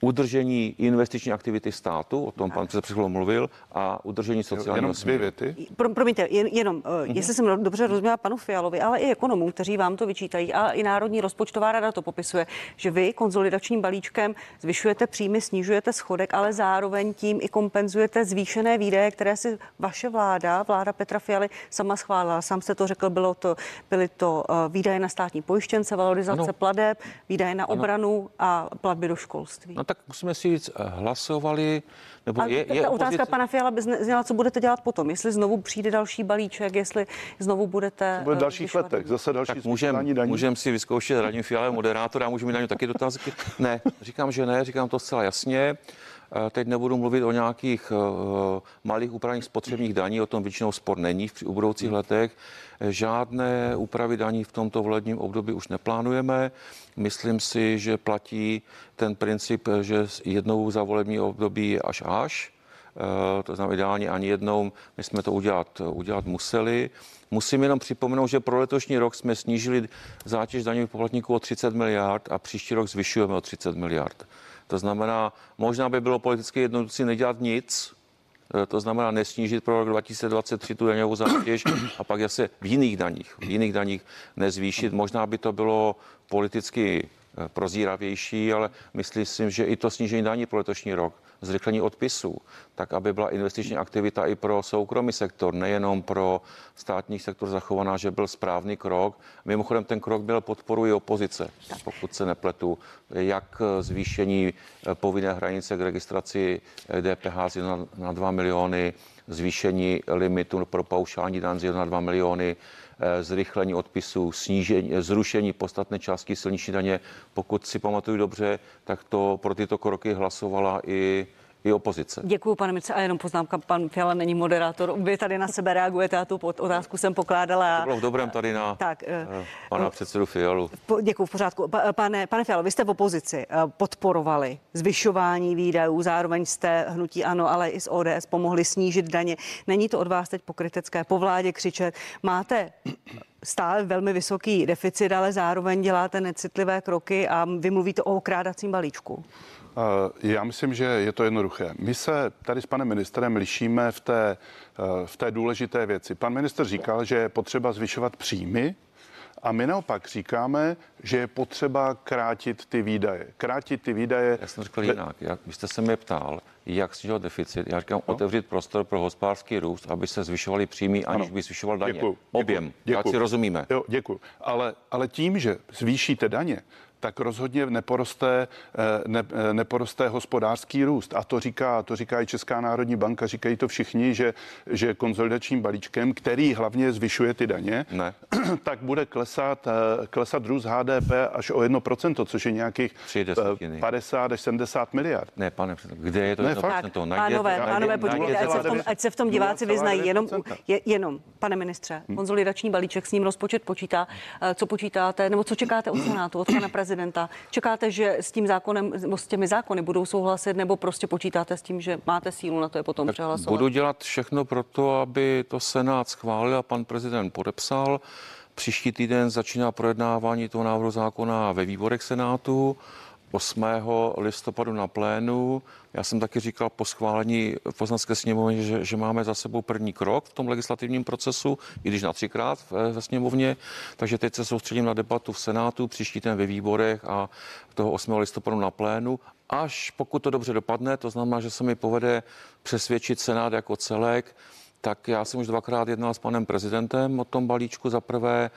Speaker 2: Udržení investiční aktivity státu, o tom pan předseda mluvil, a udržení sociálního
Speaker 3: Jenom dvě věty.
Speaker 1: Pro, promiňte, jen, jenom, uh-huh. jestli jsem dobře rozuměla panu Fialovi, ale i ekonomům, kteří vám to vyčítají, a i Národní rozpočtová rada to popisuje, že vy konzolidačním balíčkem zvyšujete příjmy, snižujete schodek, ale zároveň tím i kompenzujete zvýšené výdaje, které si vaše vláda, vláda Petra Fialy, sama schválila. Sám jste to řekl, bylo to, byly to uh, výdaje na státní pojištěnce, valorizace ano. pladeb, výdaje na ano. obranu a platby do školství.
Speaker 2: No tak musíme si říct, eh, hlasovali, nebo je,
Speaker 1: je ta otázka pana Fiala by zněla, co budete dělat potom, jestli znovu přijde další balíček, jestli znovu budete...
Speaker 3: Co bude v eh, dalších letech, zase další tak
Speaker 2: můžeme můžem si vyzkoušet Radim Fiala, moderátora, můžu mít na něj taky dotazky. Ne, říkám, že ne, říkám to zcela jasně. Eh, teď nebudu mluvit o nějakých malých úpravních spotřebních daní, o tom většinou spor není v budoucích letech. Žádné úpravy daní v tomto volebním období už neplánujeme. Myslím si, že platí ten princip, že jednou za volební období je až až. Eh, to znamená ideálně ani jednou, my jsme to udělat, udělat museli. Musím jenom připomenout, že pro letošní rok jsme snížili zátěž daňových poplatníků o 30 miliard a příští rok zvyšujeme o 30 miliard. To znamená, možná by bylo politicky jednoduché nedělat nic, Eh, to znamená nesnížit pro rok 2023 tu daňovou zátěž a pak zase v jiných daních, v jiných daních nezvýšit. Možná by to bylo politicky eh, prozíravější, ale myslím si, že i to snížení daní pro letošní rok zrychlení odpisů, tak aby byla investiční aktivita i pro soukromý sektor, nejenom pro státní sektor zachovaná, že byl správný krok. Mimochodem ten krok byl podporu i opozice, pokud se nepletu, jak zvýšení povinné hranice k registraci DPH z 1 na 2 miliony, zvýšení limitu pro paušální dan z 1 na 2 miliony, zrychlení odpisů, snížení, zrušení podstatné částky silniční daně. Pokud si pamatuju dobře, tak to pro tyto kroky hlasovala i i opozice.
Speaker 1: Děkuji, pane ministře. A jenom poznámka, pan Fiala není moderátor. Vy tady na sebe reagujete, já tu otázku jsem pokládala.
Speaker 2: To bylo v dobrém tady na tak, uh, pana uh, předsedu Fialu.
Speaker 1: Děkuji, v pořádku. Pane, pane Fialo, vy jste v opozici podporovali zvyšování výdajů, zároveň jste hnutí ano, ale i z ODS pomohli snížit daně. Není to od vás teď pokrytecké po vládě křičet. Máte stále velmi vysoký deficit, ale zároveň děláte necitlivé kroky a vy mluvíte o okrádacím balíčku.
Speaker 3: Já myslím, že je to jednoduché. My se tady s panem ministrem lišíme v té, eh, v té důležité věci. Pan minister říkal, že je potřeba zvyšovat příjmy a my naopak říkáme, že je potřeba krátit ty výdaje. Krátit ty výdaje.
Speaker 2: Já jsem řekl jinak. Jak, vy jste se mě ptal, jak snižovat deficit. Já říkám no. otevřít prostor pro hospodářský růst, aby se zvyšovaly příjmy, aniž ano. by zvyšoval daně. Děkuju, Objem. Děkuju, jak si rozumíme.
Speaker 3: Jo, děkuji. Ale, ale tím, že zvýšíte daně, tak rozhodně neporoste, eh, ne, eh, neporoste hospodářský růst. A to říká, to říká i Česká národní banka, říkají to všichni, že, že konzolidačním balíčkem, který hlavně zvyšuje ty daně, ne. <clears throat> tak bude klesat, eh, klesat růst HDP až o 1%, což je nějakých 50 až 70 miliard.
Speaker 2: Ne, pane, kde je to ne, 1%?
Speaker 1: Najděte, pánové, pánové, podívejte, ať se, v tom, ať se v tom diváci vyznají. Jenom, je, jenom, pane ministře, hm. konzolidační balíček, s ním rozpočet počítá. Co počítáte, nebo co čekáte od Senátu, od pana prezidenta? Prezidenta. Čekáte, že s tím zákonem, s těmi zákony budou souhlasit, nebo prostě počítáte s tím, že máte sílu na to je potom tak přehlasovat?
Speaker 2: Budu dělat všechno pro to, aby to Senát schválil a pan prezident podepsal. Příští týden začíná projednávání toho návrhu zákona ve výborech Senátu 8. listopadu na plénu. Já jsem taky říkal po schválení v poslanské sněmovně, že, že máme za sebou první krok v tom legislativním procesu, i když na třikrát ve, ve sněmovně. Takže teď se soustředím na debatu v Senátu, příští ten ve výborech a toho 8. listopadu na plénu. Až pokud to dobře dopadne, to znamená, že se mi povede přesvědčit Senát jako celek, tak já jsem už dvakrát jednal s panem prezidentem o tom balíčku. Za prvé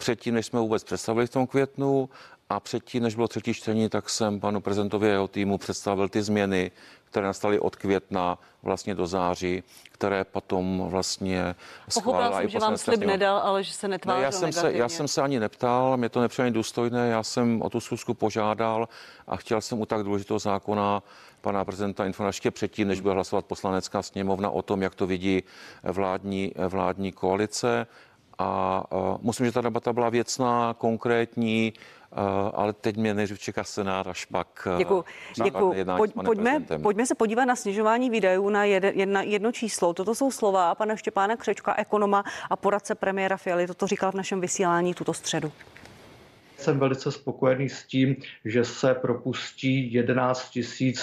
Speaker 2: předtím, než jsme vůbec představili v tom květnu a předtím, než bylo třetí čtení, tak jsem panu prezidentovi jeho týmu představil ty změny, které nastaly od května vlastně do září, které potom vlastně
Speaker 1: Pochopila jsem, že vám slib nedal, ale že se netvářil
Speaker 2: ne, já jsem se, já jsem se ani neptal, mě to nepřijde důstojné, já jsem o tu schůzku požádal a chtěl jsem u tak důležitého zákona pana prezidenta informovat ještě předtím, než bude hlasovat poslanecká sněmovna o tom, jak to vidí vládní, vládní koalice. A uh, musím, že ta debata byla věcná, konkrétní, uh, ale teď mě nejdřív čeká Senát, až pak
Speaker 1: Děkuji. Děkuji. Pojď, pojďme, pojďme se podívat na snižování výdajů na jedno, jedno číslo. Toto jsou slova pana Štěpána Křečka, ekonoma a poradce premiéra Fialy. Toto říkal v našem vysílání tuto středu
Speaker 4: jsem velice spokojený s tím, že se propustí 11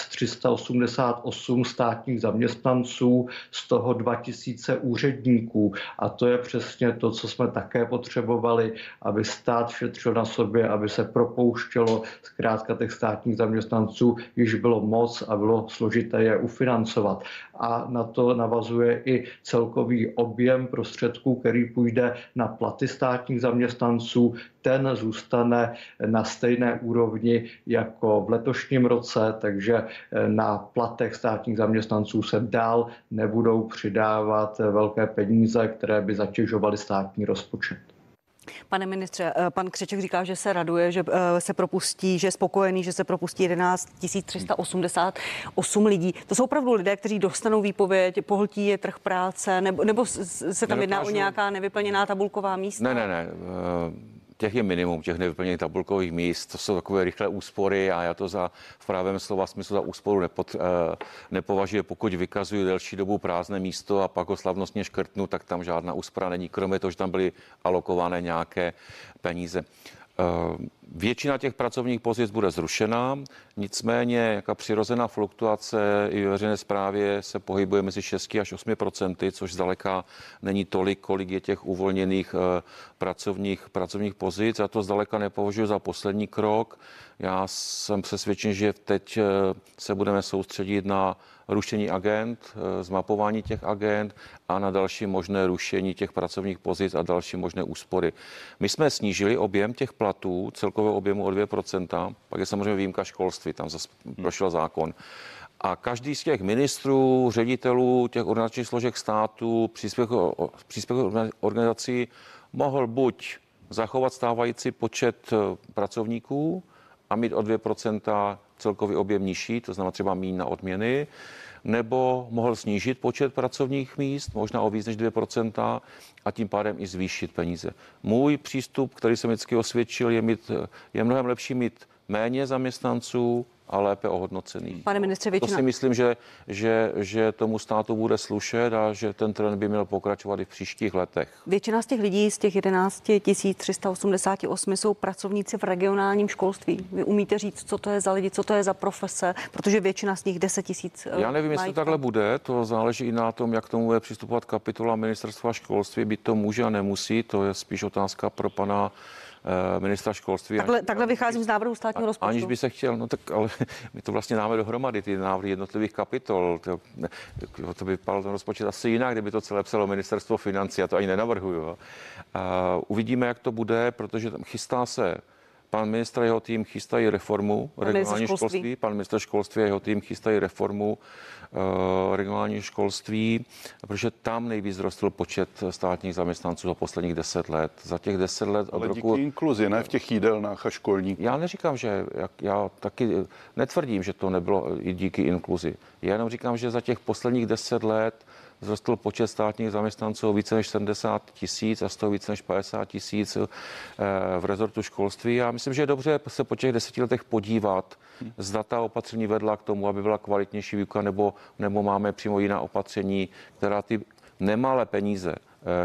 Speaker 4: 388 státních zaměstnanců, z toho 2000 úředníků. A to je přesně to, co jsme také potřebovali, aby stát šetřil na sobě, aby se propouštělo. Zkrátka těch státních zaměstnanců již bylo moc a bylo složité je ufinancovat. A na to navazuje i celkový objem prostředků, který půjde na platy státních zaměstnanců, ten zůstane na stejné úrovni jako v letošním roce, takže eh, na platech státních zaměstnanců se dál nebudou přidávat velké peníze, které by zatěžovaly státní rozpočet.
Speaker 1: Pane ministře, eh, pan Křeček říká, že se raduje, že eh, se propustí, že je spokojený, že se propustí 11 388 lidí. To jsou opravdu lidé, kteří dostanou výpověď, pohltí je trh práce, nebo, nebo se tam jedná o nějaká nevyplněná tabulková místa?
Speaker 2: Ne, ne, ne těch je minimum, těch nevyplněných tabulkových míst, to jsou takové rychlé úspory a já to za v právém slova smyslu za úsporu nepod, eh, nepovažuji, pokud vykazuju delší dobu prázdné místo a pak ho slavnostně škrtnu, tak tam žádná úspora není, kromě toho, že tam byly alokované nějaké peníze. Eh, většina těch pracovních pozic bude zrušena, nicméně jaká přirozená fluktuace i ve veřejné správě se pohybuje mezi 6 až 8 procenty, což zdaleka není tolik, kolik je těch uvolněných eh, pracovních, pracovních pozic. A to zdaleka nepovažuji za poslední krok. Já jsem přesvědčen, že teď eh, se budeme soustředit na rušení agent, eh, zmapování těch agent a na další možné rušení těch pracovních pozic a další možné úspory. My jsme snížili objem těch platů, celkového objemu o 2%, pak je samozřejmě výjimka školství, tam zase prošel zákon. A každý z těch ministrů, ředitelů těch organizačních složek státu, příspěvkových organizací mohl buď zachovat stávající počet eh, pracovníků a mít o 2% celkový objem nižší, to znamená třeba míň na odměny, nebo mohl snížit počet pracovních míst, možná o víc než 2%, a tím pádem i zvýšit peníze. Můj přístup, který jsem vždycky osvědčil, je, mít, je mnohem lepší mít méně zaměstnanců, a lépe ohodnocený.
Speaker 1: Pane ministře, většina...
Speaker 2: To si myslím, že, že, že tomu státu bude slušet a že ten trend by měl pokračovat i v příštích letech.
Speaker 1: Většina z těch lidí, z těch 11 388 jsou pracovníci v regionálním školství. Vy umíte říct, co to je za lidi, co to je za profese, protože většina z nich 10 tisíc.
Speaker 2: Já nevím, jestli to takhle bude, to záleží i na tom, jak tomu bude přistupovat kapitola ministerstva školství, by to může a nemusí, to je spíš otázka pro pana Eh, ministra školství.
Speaker 1: Takhle, takhle vycházím z návrhu státního rozpočtu.
Speaker 2: Aniž by se chtěl, no tak ale <laughs> my to vlastně dáme dohromady, ty návrhy jednotlivých kapitol. To, to by vypadal ten rozpočet asi jinak, kdyby to celé psalo ministerstvo financí, já to ani nenavrhuju. A uvidíme, jak to bude, protože tam chystá se Pan ministr a jeho tým chystají reformu regionální školství. Pan ministr školství a jeho tým chystají reformu uh, regionální školství, protože tam nejvíc zrostl počet státních zaměstnanců za posledních deset let. Za těch deset let
Speaker 3: od Ale roku... díky inkluzi, ne v těch jídelnách a školních.
Speaker 2: Já neříkám, že jak, já taky netvrdím, že to nebylo i díky inkluzi. Já jenom říkám, že za těch posledních deset let vzrostl počet státních zaměstnanců více než 70 tisíc a z toho více než 50 tisíc eh, v rezortu školství. Já myslím, že je dobře se po těch deseti letech podívat, zda ta opatření vedla k tomu, aby byla kvalitnější výuka, nebo, nebo máme přímo jiná opatření, která ty nemalé peníze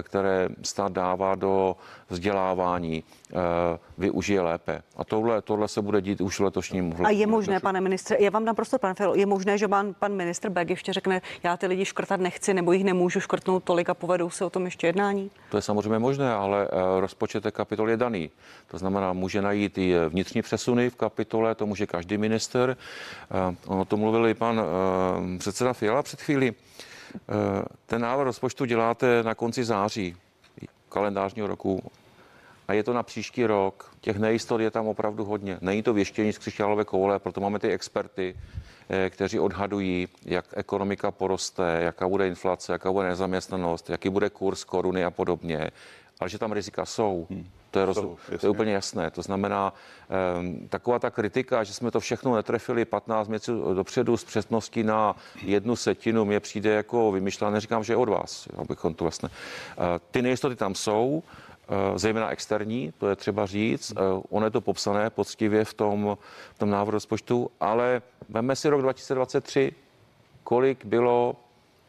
Speaker 2: které stát dává do vzdělávání, eh, využije lépe. A tohle, tohle se bude dít už v letošním
Speaker 1: A je možné, pane ministře, já vám naprosto, pane Filo, je možné, že pan, pan ministr Beg ještě řekne, já ty lidi škrtat nechci, nebo jich nemůžu škrtnout tolik a povedou se o tom ještě jednání?
Speaker 2: To je samozřejmě možné, ale eh, rozpočet té kapitol je daný. To znamená, může najít i vnitřní přesuny v kapitole, to může každý minister. Ono to mluvil i pan předseda Fiala před chvílí. Eh, ten návrh rozpočtu děláte na konci září kalendářního roku a je to na příští rok. Těch nejistot je tam opravdu hodně. Není to věštění z křišťálové koule, proto máme ty experty, eh, kteří odhadují, jak ekonomika poroste, jaká bude inflace, jaká bude nezaměstnanost, jaký bude kurz koruny a podobně. Ale že tam rizika jsou. Hmm. To je, roz... to je úplně jasné. To znamená, um, taková ta kritika, že jsme to všechno netrefili 15 měsíců dopředu s přesností na jednu setinu, mě přijde jako vymyšlené. Neříkám, že je od vás, abychom to vlastně. Uh, ty nejistoty tam jsou, uh, zejména externí, to je třeba říct. Uh, ono je to popsané poctivě v tom, v tom návrhu rozpočtu, ale veme si rok 2023, kolik bylo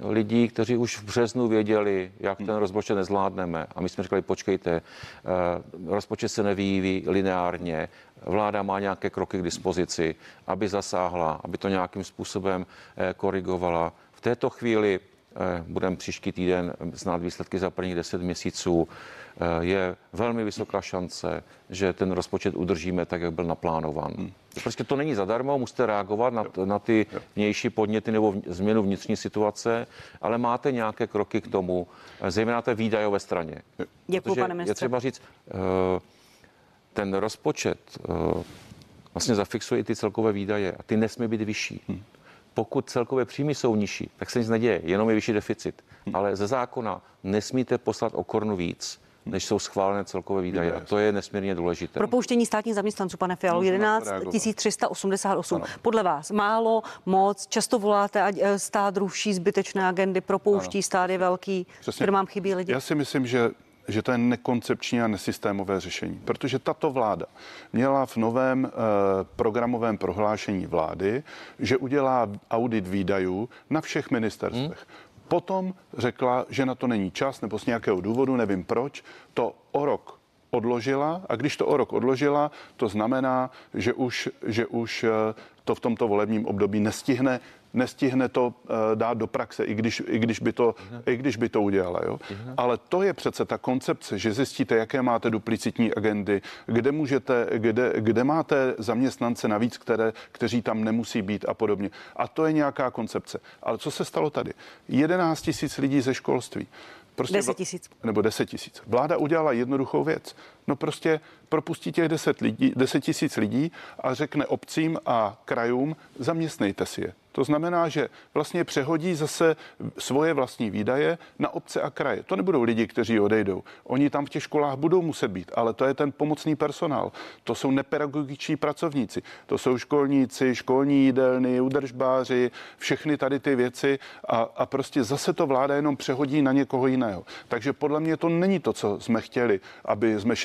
Speaker 2: lidí, kteří už v březnu věděli, jak ten rozpočet nezvládneme. A my jsme říkali, počkejte, eh, rozpočet se nevyvíjí lineárně, vláda má nějaké kroky k dispozici, aby zasáhla, aby to nějakým způsobem eh, korigovala. V této chvíli eh, budeme příští týden znát výsledky za prvních 10 měsíců. Je velmi vysoká šance, že ten rozpočet udržíme tak, jak byl naplánován. Hmm. Prostě to není zadarmo, musíte reagovat na, na ty vnější podněty nebo změnu vnitřní situace, ale máte nějaké kroky k tomu, zejména té výdajové straně.
Speaker 1: Děkuji, pane ministře.
Speaker 2: Je třeba říct, eh, ten rozpočet eh, vlastně zafixuje i ty celkové výdaje a ty nesmí být vyšší. Hmm. Pokud celkové příjmy jsou nižší, tak se nic neděje, jenom je vyšší deficit. Hmm. Ale ze zákona nesmíte poslat o korunu víc, než jsou schválené celkové výdaje. A to je nesmírně důležité.
Speaker 1: Propouštění státních zaměstnanců, pane Fialo, 11 388. Podle vás málo, moc, často voláte, ať eh, stát ruší zbytečné agendy, propouští, ano. stát je velký, Přesně. firmám chybí lidi.
Speaker 3: Já si myslím, že že to je nekoncepční a nesystémové řešení. Protože tato vláda měla v novém eh, programovém prohlášení vlády, že udělá audit výdajů na všech ministerstvech. Hmm. Potom řekla, že na to není čas, nebo z nějakého důvodu, nevím proč, to o rok odložila a když to o rok odložila, to znamená, že už, že už eh, to v tomto volebním období nestihne nestihne to uh, dát do praxe, i když, i když, by, to, i když by to udělala. Jo? Ale to je přece ta koncepce, že zjistíte, jaké máte duplicitní agendy, kde můžete, kde, kde máte zaměstnance navíc, které, kteří tam nemusí být a podobně. A to je nějaká koncepce. Ale co se stalo tady? 11 tisíc lidí ze školství.
Speaker 1: Prostě 10 tisíc.
Speaker 3: Nebo 10 tisíc. Vláda udělala jednoduchou věc. No prostě propustí těch 10, lidí, 10 tisíc lidí a řekne obcím a krajům, zaměstnejte si je. To znamená, že vlastně přehodí zase svoje vlastní výdaje na obce a kraje. To nebudou lidi, kteří odejdou. Oni tam v těch školách budou muset být, ale to je ten pomocný personál. To jsou nepedagogiční pracovníci. To jsou školníci, školní jídelny, udržbáři, všechny tady ty věci a, a prostě zase to vláda jenom přehodí na někoho jiného. Takže podle mě to není to, co jsme chtěli, aby jsme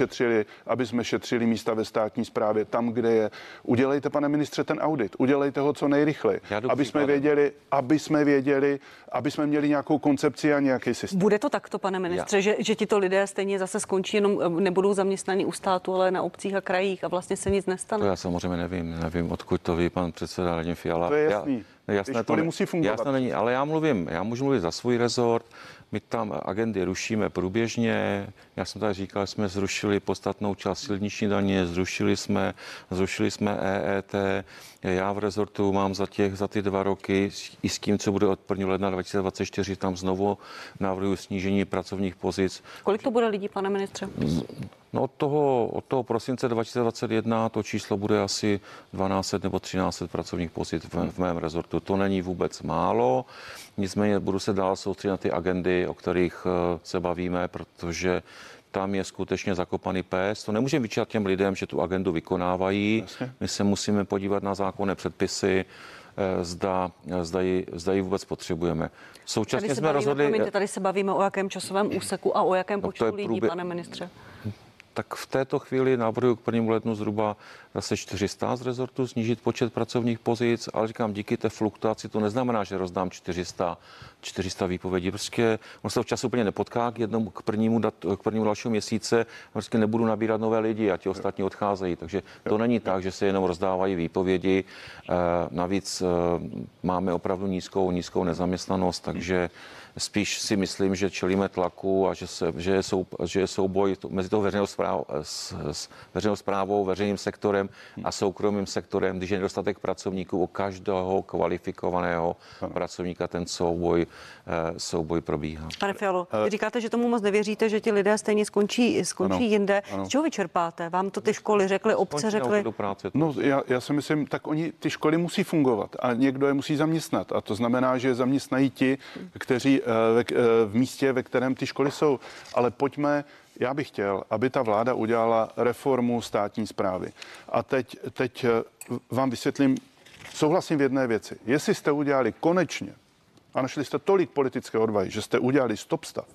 Speaker 3: aby jsme šetřili místa ve státní správě tam, kde je. Udělejte, pane ministře, ten audit. Udělejte ho co nejrychleji aby jsme věděli, aby jsme věděli, aby jsme měli nějakou koncepci a nějaký systém.
Speaker 1: Bude to takto, pane ministře, že, že tito lidé stejně zase skončí, jenom eh, nebudou zaměstnaní u státu, ale na obcích a krajích a vlastně se nic nestane?
Speaker 2: To já samozřejmě nevím, nevím, odkud to ví pan předseda Radim Fiala.
Speaker 3: To je jasný.
Speaker 2: Já, jasné, to ne, musí fungovat. Jasné není, ale já mluvím, já můžu mluvit za svůj rezort. My tam agendy rušíme průběžně. Já jsem tady říkal, že jsme zrušili podstatnou část silniční daně, zrušili jsme, zrušili jsme EET. Já v rezortu mám za, těch, za ty dva roky i s tím, co bude od 1. ledna 2024, tam znovu navrhuji snížení pracovních pozic.
Speaker 1: Kolik to bude lidí, pane ministře?
Speaker 2: No od toho, od toho prosince 2021 to číslo bude asi 12 nebo 13 pracovních pozic v, v mém rezortu. To není vůbec málo. Nicméně budu se dál soustředit na ty agendy, o kterých eh, se bavíme, protože tam je skutečně zakopaný pes. To nemůžeme vyčítat těm lidem, že tu agendu vykonávají. Jasně. My se musíme podívat na zákonné předpisy, eh, zda, zda, ji, zda ji vůbec potřebujeme.
Speaker 1: Současně tady jsme bavíme, rozhodli... Promiňte, tady se bavíme o jakém časovém úseku a o jakém no, počtu lidí, průbě... pane ministře
Speaker 2: tak v této chvíli navrhuji k prvnímu lednu zhruba zase 400 z rezortu snížit počet pracovních pozic, ale říkám, díky té fluktuaci to neznamená, že rozdám 400, 400 výpovědí. Prostě on se v úplně nepotká k jednomu, k prvnímu, dat, k prvnímu dalšímu měsíce, prostě nebudu nabírat nové lidi a ti ostatní odcházejí. Takže to není tak, že se jenom rozdávají výpovědi. Eh, navíc eh, máme opravdu nízkou, nízkou nezaměstnanost, takže Spíš si myslím, že čelíme tlaku a že, se, že, je, sou, že je souboj mezi tou veřejnou, správ, s, s veřejnou zprávou, veřejným sektorem a soukromým sektorem, když je nedostatek pracovníků u každého kvalifikovaného ano. pracovníka, ten souboj, eh, souboj probíhá.
Speaker 1: Pane Fialo, vy říkáte, že tomu moc nevěříte, že ti lidé stejně skončí, skončí ano. jinde. Ano. Z čeho vyčerpáte? Vám to ty školy řekly, obce řekly?
Speaker 3: No, já, já si myslím, tak oni, ty školy musí fungovat a někdo je musí zaměstnat. A to znamená, že zaměstnají ti, kteří Eh, eh, v místě, ve kterém ty školy jsou. Ale pojďme, já bych chtěl, aby ta vláda udělala reformu státní zprávy. A teď, teď eh, vám vysvětlím, souhlasím v jedné věci. Jestli jste udělali konečně a našli jste tolik politické odvahy, že jste udělali stop stav,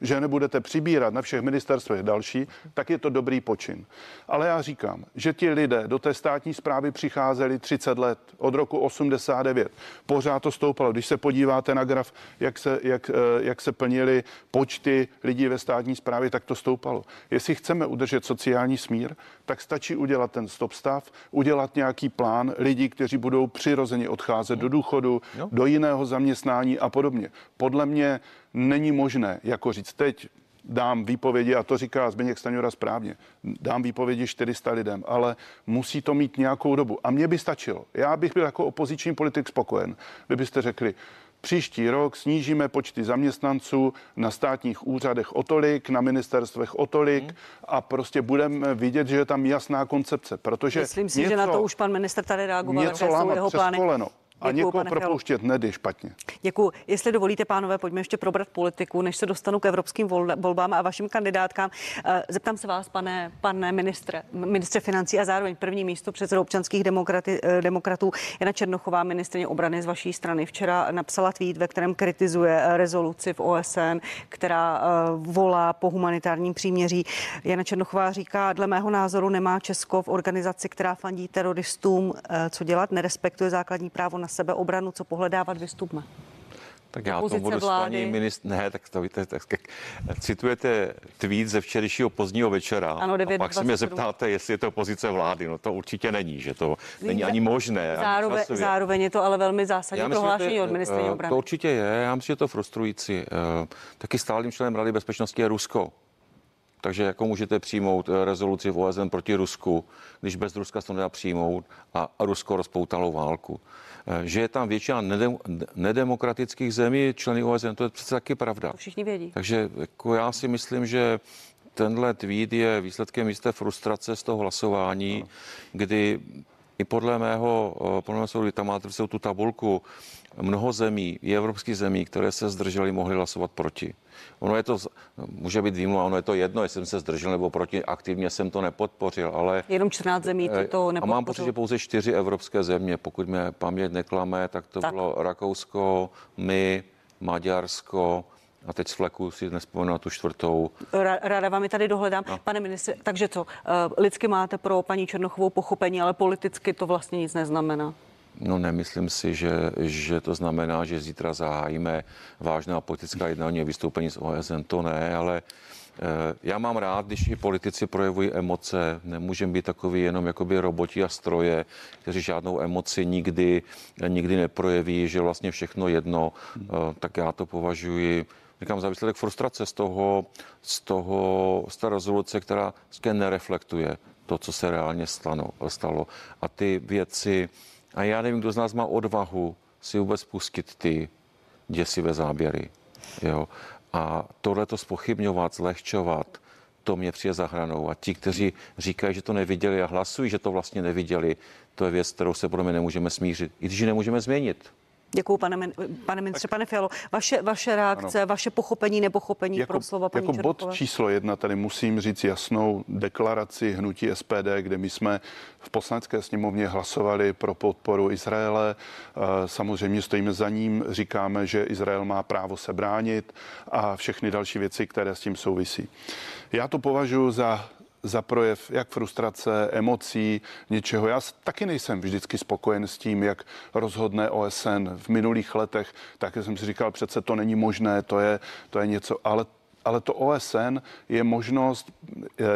Speaker 3: že nebudete přibírat na všech ministerstvech další, tak je to dobrý počin. Ale já říkám, že ti lidé do té státní zprávy přicházeli 30 let, od roku 89. Pořád to stoupalo. Když se podíváte na graf, jak se, jak, eh, jak se plnili počty lidí ve státní správě, tak to stoupalo. Jestli chceme udržet sociální smír, tak stačí udělat ten stop stav, udělat nějaký plán lidí, kteří budou přirozeně odcházet do důchodu, do jiného zaměstnání a podobně. Podle mě není možné jako říct teď dám výpovědi, a to říká Zbigněk Staňura správně, dám výpovědi 400 lidem, ale musí to mít nějakou dobu. A mně by stačilo. Já bych byl jako opoziční politik spokojen, kdybyste řekli, Příští rok snížíme počty zaměstnanců na státních úřadech o tolik, na ministerstvech o tolik hmm. a prostě budeme vidět, že je tam jasná koncepce, protože
Speaker 1: Myslím si, něco, že na to už pan minister tady reagoval,
Speaker 3: něco jsou jeho plány. Koleno. A
Speaker 1: Děkuju,
Speaker 3: někoho propouštět nedy špatně.
Speaker 1: Děkuji. Jestli dovolíte, pánové, pojďme ještě probrat politiku, než se dostanu k evropským volbám a vašim kandidátkám. Eh, zeptám se vás, pane, pane ministře, ministře financí a zároveň první místo předsedo občanských demokraty, eh, demokratů Jana Černochová, ministrině obrany z vaší strany, včera napsala tweet, ve kterém kritizuje eh, rezoluci v OSN, která volá po humanitárním příměří. Jana Černochová říká, dle mého názoru nemá Česko v organizaci, která fandí teroristům, co dělat, nerespektuje základní právo na na sebeobranu, co pohledávat, vystupme.
Speaker 2: Tak já to budu vlády. s paní ministr... Ne, tak to víte, tak, tak, citujete tweet ze včerejšího pozdního večera ano, 9, a pak 27. se mě zeptáte, jestli je to pozice vlády. No to určitě není, že to není ani možné.
Speaker 1: Zároveň, ani zároveň je to ale velmi zásadní já myslím, prohlášení od ministrině
Speaker 2: eh,
Speaker 1: obrany.
Speaker 2: To určitě je, já myslím, že je to frustrující. Eh, taky stálým členem Rady bezpečnosti je Rusko. Takže jako můžete přijmout eh, rezoluci v OSN proti Rusku, když bez Ruska se to nedá přijmout a Rusko rozpoutalo válku. Eh, že je tam většina nedem, nedemokratických zemí, členy OSN, to je přece taky pravda.
Speaker 1: To všichni vědí.
Speaker 2: Takže jako já si myslím, že tenhle tweet je výsledkem jisté frustrace z toho hlasování, no. kdy i podle mého, eh, podle mého soudu, tam máte tu tabulku, mnoho zemí, i evropských zemí, které se zdržely, mohly hlasovat proti. Ono je to, může být výmluva, ono je to jedno, jestli jsem se zdržel nebo proti, aktivně jsem to nepodpořil, ale...
Speaker 1: Jenom 14 zemí to, eh, to nepodpořil.
Speaker 2: A mám pocit, že pouze čtyři evropské země, pokud mě paměť neklame, tak to tak. bylo Rakousko, my, Maďarsko, a teď z fleku si nespomenu na tu čtvrtou.
Speaker 1: Ráda vám je tady dohledám. No. Pane ministře, takže co? Eh, lidsky máte pro paní Černochovou pochopení, ale politicky to vlastně nic neznamená.
Speaker 2: No nemyslím si, že, že to znamená, že zítra zahájíme vážná politická jednání o vystoupení z OSN. To ne, ale eh, já mám rád, když i politici projevují emoce. Nemůžeme být takový jenom jakoby roboti a stroje, kteří žádnou emoci nikdy, nikdy neprojeví, že vlastně všechno jedno. Eh, tak já to považuji říkám, za výsledek frustrace z toho, z toho, z té rezoluce, která nereflektuje to, co se reálně stalo. stalo. A ty věci, a já nevím, kdo z nás má odvahu si vůbec pustit ty děsivé záběry. Jo? A tohle to spochybňovat, zlehčovat, to mě přijde za hranou. A ti, kteří říkají, že to neviděli a hlasují, že to vlastně neviděli, to je věc, kterou se podle mě nemůžeme smířit, i když ji nemůžeme změnit.
Speaker 1: Děkuji, pane, pane ministře. Pane Fialo, vaše, vaše reakce, ano. vaše pochopení, nepochopení jako, pro slova paní
Speaker 3: Jako Čerkové. bod číslo jedna tady musím říct jasnou deklaraci hnutí SPD, kde my jsme v poslanecké sněmovně hlasovali pro podporu Izraele. Eh, samozřejmě stojíme za ním, říkáme, že Izrael má právo se bránit a všechny další věci, které s tím souvisí. Já to považuji za za projev jak frustrace, emocí, něčeho. Já taky nejsem vždycky spokojen s tím, jak rozhodne OSN v minulých letech. Taky jsem si říkal, přece to není možné, to je, to je něco, ale ale to OSN je možnost,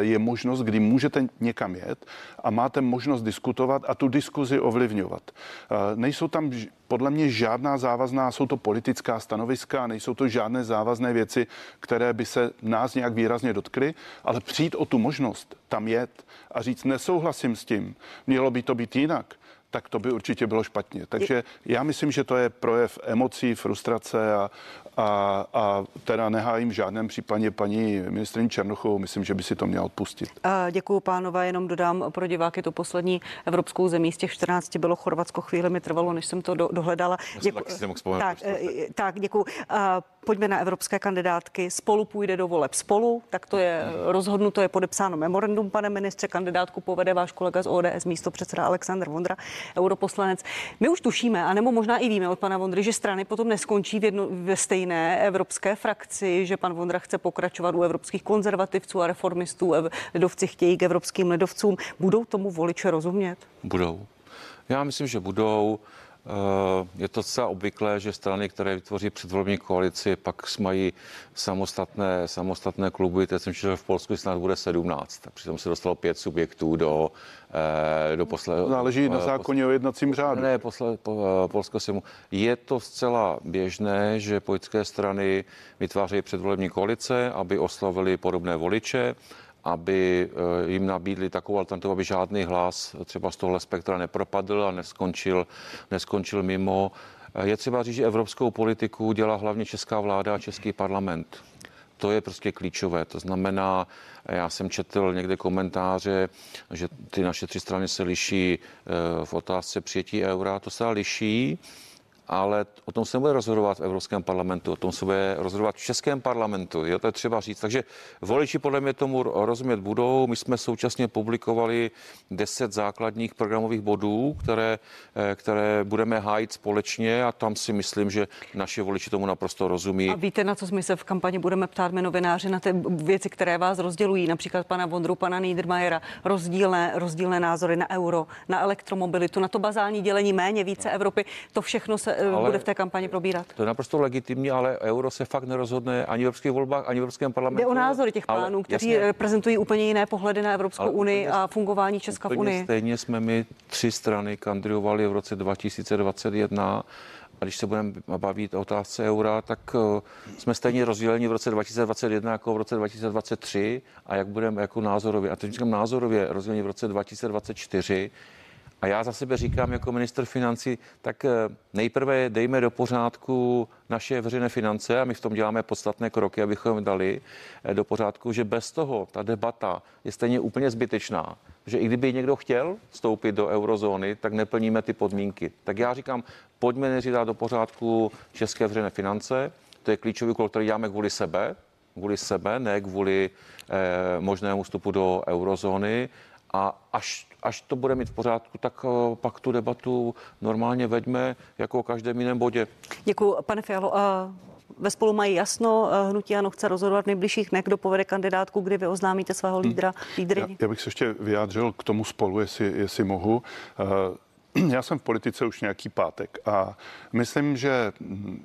Speaker 3: je možnost, kdy můžete někam jet a máte možnost diskutovat a tu diskuzi ovlivňovat. Nejsou tam podle mě žádná závazná, jsou to politická stanoviska, nejsou to žádné závazné věci, které by se nás nějak výrazně dotkly, ale přijít o tu možnost tam jet a říct nesouhlasím s tím, mělo by to být jinak, tak to by určitě bylo špatně. Takže já myslím, že to je projev emocí, frustrace a, a, a teda nehájím v žádném případě paní ministrině Černochovou, myslím, že by si to měla odpustit.
Speaker 1: Děkuji pánové, jenom dodám pro diváky to poslední evropskou zemí z těch 14 bylo Chorvatsko, chvíli mi trvalo, než jsem to do, dohledala.
Speaker 2: Děkuji. Tak,
Speaker 1: eh, tak, děkuji. Pojďme na evropské kandidátky. Spolu půjde do voleb spolu, tak to je rozhodnuto, je podepsáno memorandum, pane ministře. Kandidátku povede váš kolega z ODS, místo předseda Aleksandr Vondra, europoslanec. My už tušíme, anebo možná i víme od pana Vondry, že strany potom neskončí v jedno, ve stejné evropské frakci, že pan Vondra chce pokračovat u evropských konzervativců a reformistů, lidovci chtějí k evropským lidovcům. Budou tomu voliče rozumět?
Speaker 2: Budou. Já myslím, že budou. Eh, je to celá obvyklé, že strany, které vytvoří předvolební koalici, pak mají samostatné, samostatné kluby. Teď jsem četl, v Polsku snad bude 17. Přitom se dostalo pět subjektů do, eh, do posle...
Speaker 3: Záleží na eh, zákoně o jednacím řádu.
Speaker 2: Ne, posle, po, Polsko se mu. Je to zcela běžné, že politické strany vytvářejí předvolební koalice, aby oslovili podobné voliče aby eh, jim nabídli takovou alternativu, aby žádný hlas třeba z tohle spektra nepropadl a neskončil, neskončil mimo. Eh, je třeba říct, že evropskou politiku dělá hlavně česká vláda a český parlament. To je prostě klíčové. To znamená, já jsem četl někde komentáře, že ty naše tři strany se liší eh, v otázce přijetí eura. To se liší ale o tom se bude rozhodovat v Evropském parlamentu, o tom se bude rozhodovat v Českém parlamentu, jo, to je třeba říct. Takže voliči podle mě tomu rozumět budou. My jsme současně publikovali deset základních programových bodů, které, eh, které budeme hájit společně a tam si myslím, že naši voliči tomu naprosto rozumí.
Speaker 1: A víte, na co my se v kampani budeme ptát my novináři, na ty věci, které vás rozdělují, například pana Vondru, pana Niedermayera, rozdílné, rozdílné názory na euro, na elektromobilitu, na to bazální dělení méně, více Evropy, to všechno se ale bude v té kampani probírat.
Speaker 2: To je naprosto legitimní, ale euro se fakt nerozhodne ani v evropských volbách, ani v Evropském parlamentu.
Speaker 1: Jde o názory těch pánů, ale, kteří jasně, reprezentují úplně jiné pohledy na Evropskou unii a fungování Česka v Unii.
Speaker 2: Stejně jsme my tři strany kandidovali v roce 2021 a když se budeme bavit o otázce eura, tak uh, jsme stejně rozděleni v roce 2021 jako v roce 2023 a jak budeme jako názorově, a teď říkám názorově rozděleni v roce 2024, a já za sebe říkám jako minister financí, tak eh, nejprve dejme do pořádku naše veřejné finance a my v tom děláme podstatné kroky, abychom dali eh, do pořádku, že bez toho ta debata je stejně úplně zbytečná. Že i kdyby někdo chtěl vstoupit do eurozóny, tak neplníme ty podmínky. Tak já říkám, pojďme nejdřív do pořádku české veřejné finance. To je klíčový úkol, který děláme kvůli sebe, kvůli sebe, ne kvůli eh, možnému vstupu do eurozóny. A až, až to bude mít v pořádku, tak uh, pak tu debatu normálně veďme jako o každém jiném bodě.
Speaker 1: Děkuji, pane Fialo. Uh... Ve spolu mají jasno, eh, hnutí ano chce rozhodovat v nejbližších dnech, kdo povede kandidátku, kdy vy oznámíte svého hmm. lídra, lídry.
Speaker 3: Já, já bych se ještě vyjádřil k tomu spolu, jestli, jestli mohu. <clears throat> Já jsem v politice už nějaký pátek a myslím, že,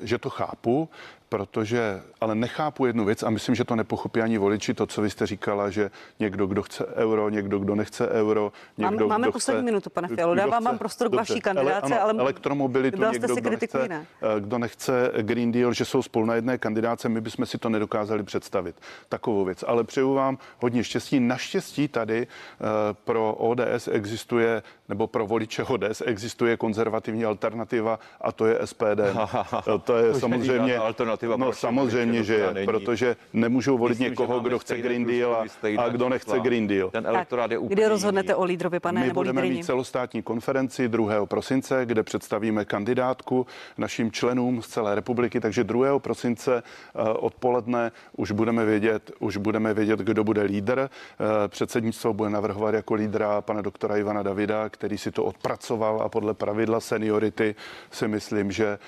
Speaker 3: že to chápu protože, ale nechápu jednu věc a myslím, že to nepochopí ani voliči, to, co vy jste říkala, že někdo, kdo chce euro, někdo, kdo nechce euro. Někdo,
Speaker 1: Máme
Speaker 3: kdo
Speaker 1: poslední
Speaker 3: chce,
Speaker 1: minutu, pane Fialo, dávám vám prostor k vaší kandidáce, ale,
Speaker 3: ale elektromobilitu, někdo, kdo nechce, ne? Eh, kdo nechce Green Deal, že jsou spolu na jedné kandidáce, my bychom si to nedokázali představit, takovou věc. Ale přeju vám hodně štěstí. Naštěstí tady uh, pro ODS existuje, nebo pro voliče ODS existuje konzervativní alternativa a to je SPD. <laughs> to je samozřejmě alternativa. No samozřejmě, že je, protože nemůžou volit Myslím, někoho, kdo chce Green Deal a, a kdo nechce Green Deal.
Speaker 1: Ten elektorát je úplně Kdy rozhodnete o lídrovi, pane
Speaker 3: My
Speaker 1: nebo
Speaker 3: budeme lídrině? mít celostátní konferenci 2. prosince, kde představíme kandidátku našim členům z celé republiky, takže 2. prosince eh, odpoledne už budeme vědět, už budeme vědět, kdo bude lídr. Eh, předsednictvo bude navrhovat jako lídra pana doktora Ivana Davida, který si to odpracoval a podle pravidla seniority si myslím, že,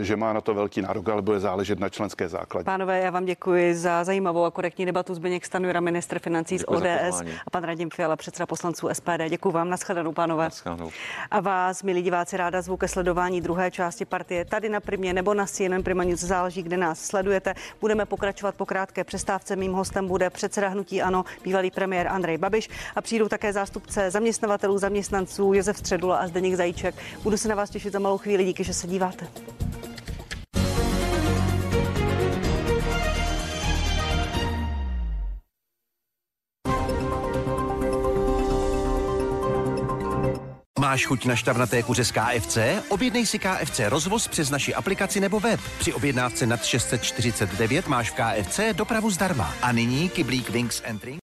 Speaker 3: eh, že má na to velký nárok, ale bude záležet záležet na členské základě.
Speaker 1: Pánové, já vám děkuji za zajímavou a korektní debatu. Zbigněk Stanjura, ministr financí z ODS a pan Radim Fiala, předseda poslanců SPD. Děkuji vám, nashledanou, pánové.
Speaker 2: Naschledanou.
Speaker 1: A vás, milí diváci, ráda zvu ke sledování druhé části partie tady na Primě nebo na CNN Prima News, záleží, kde nás sledujete. Budeme pokračovat po krátké přestávce. Mým hostem bude předseda hnutí Ano, bývalý premiér Andrej Babiš a přijdou také zástupce zaměstnavatelů, zaměstnanců Josef Středula a Zdeněk Zajíček. Budu se na vás těšit za malou chvíli. Díky, že se díváte.
Speaker 5: Máš chuť na šťavnaté kuře z KFC? Objednej si KFC rozvoz přes naši aplikaci nebo web. Při objednávce nad 649 máš v KFC dopravu zdarma. A nyní kyblík Wings Entry.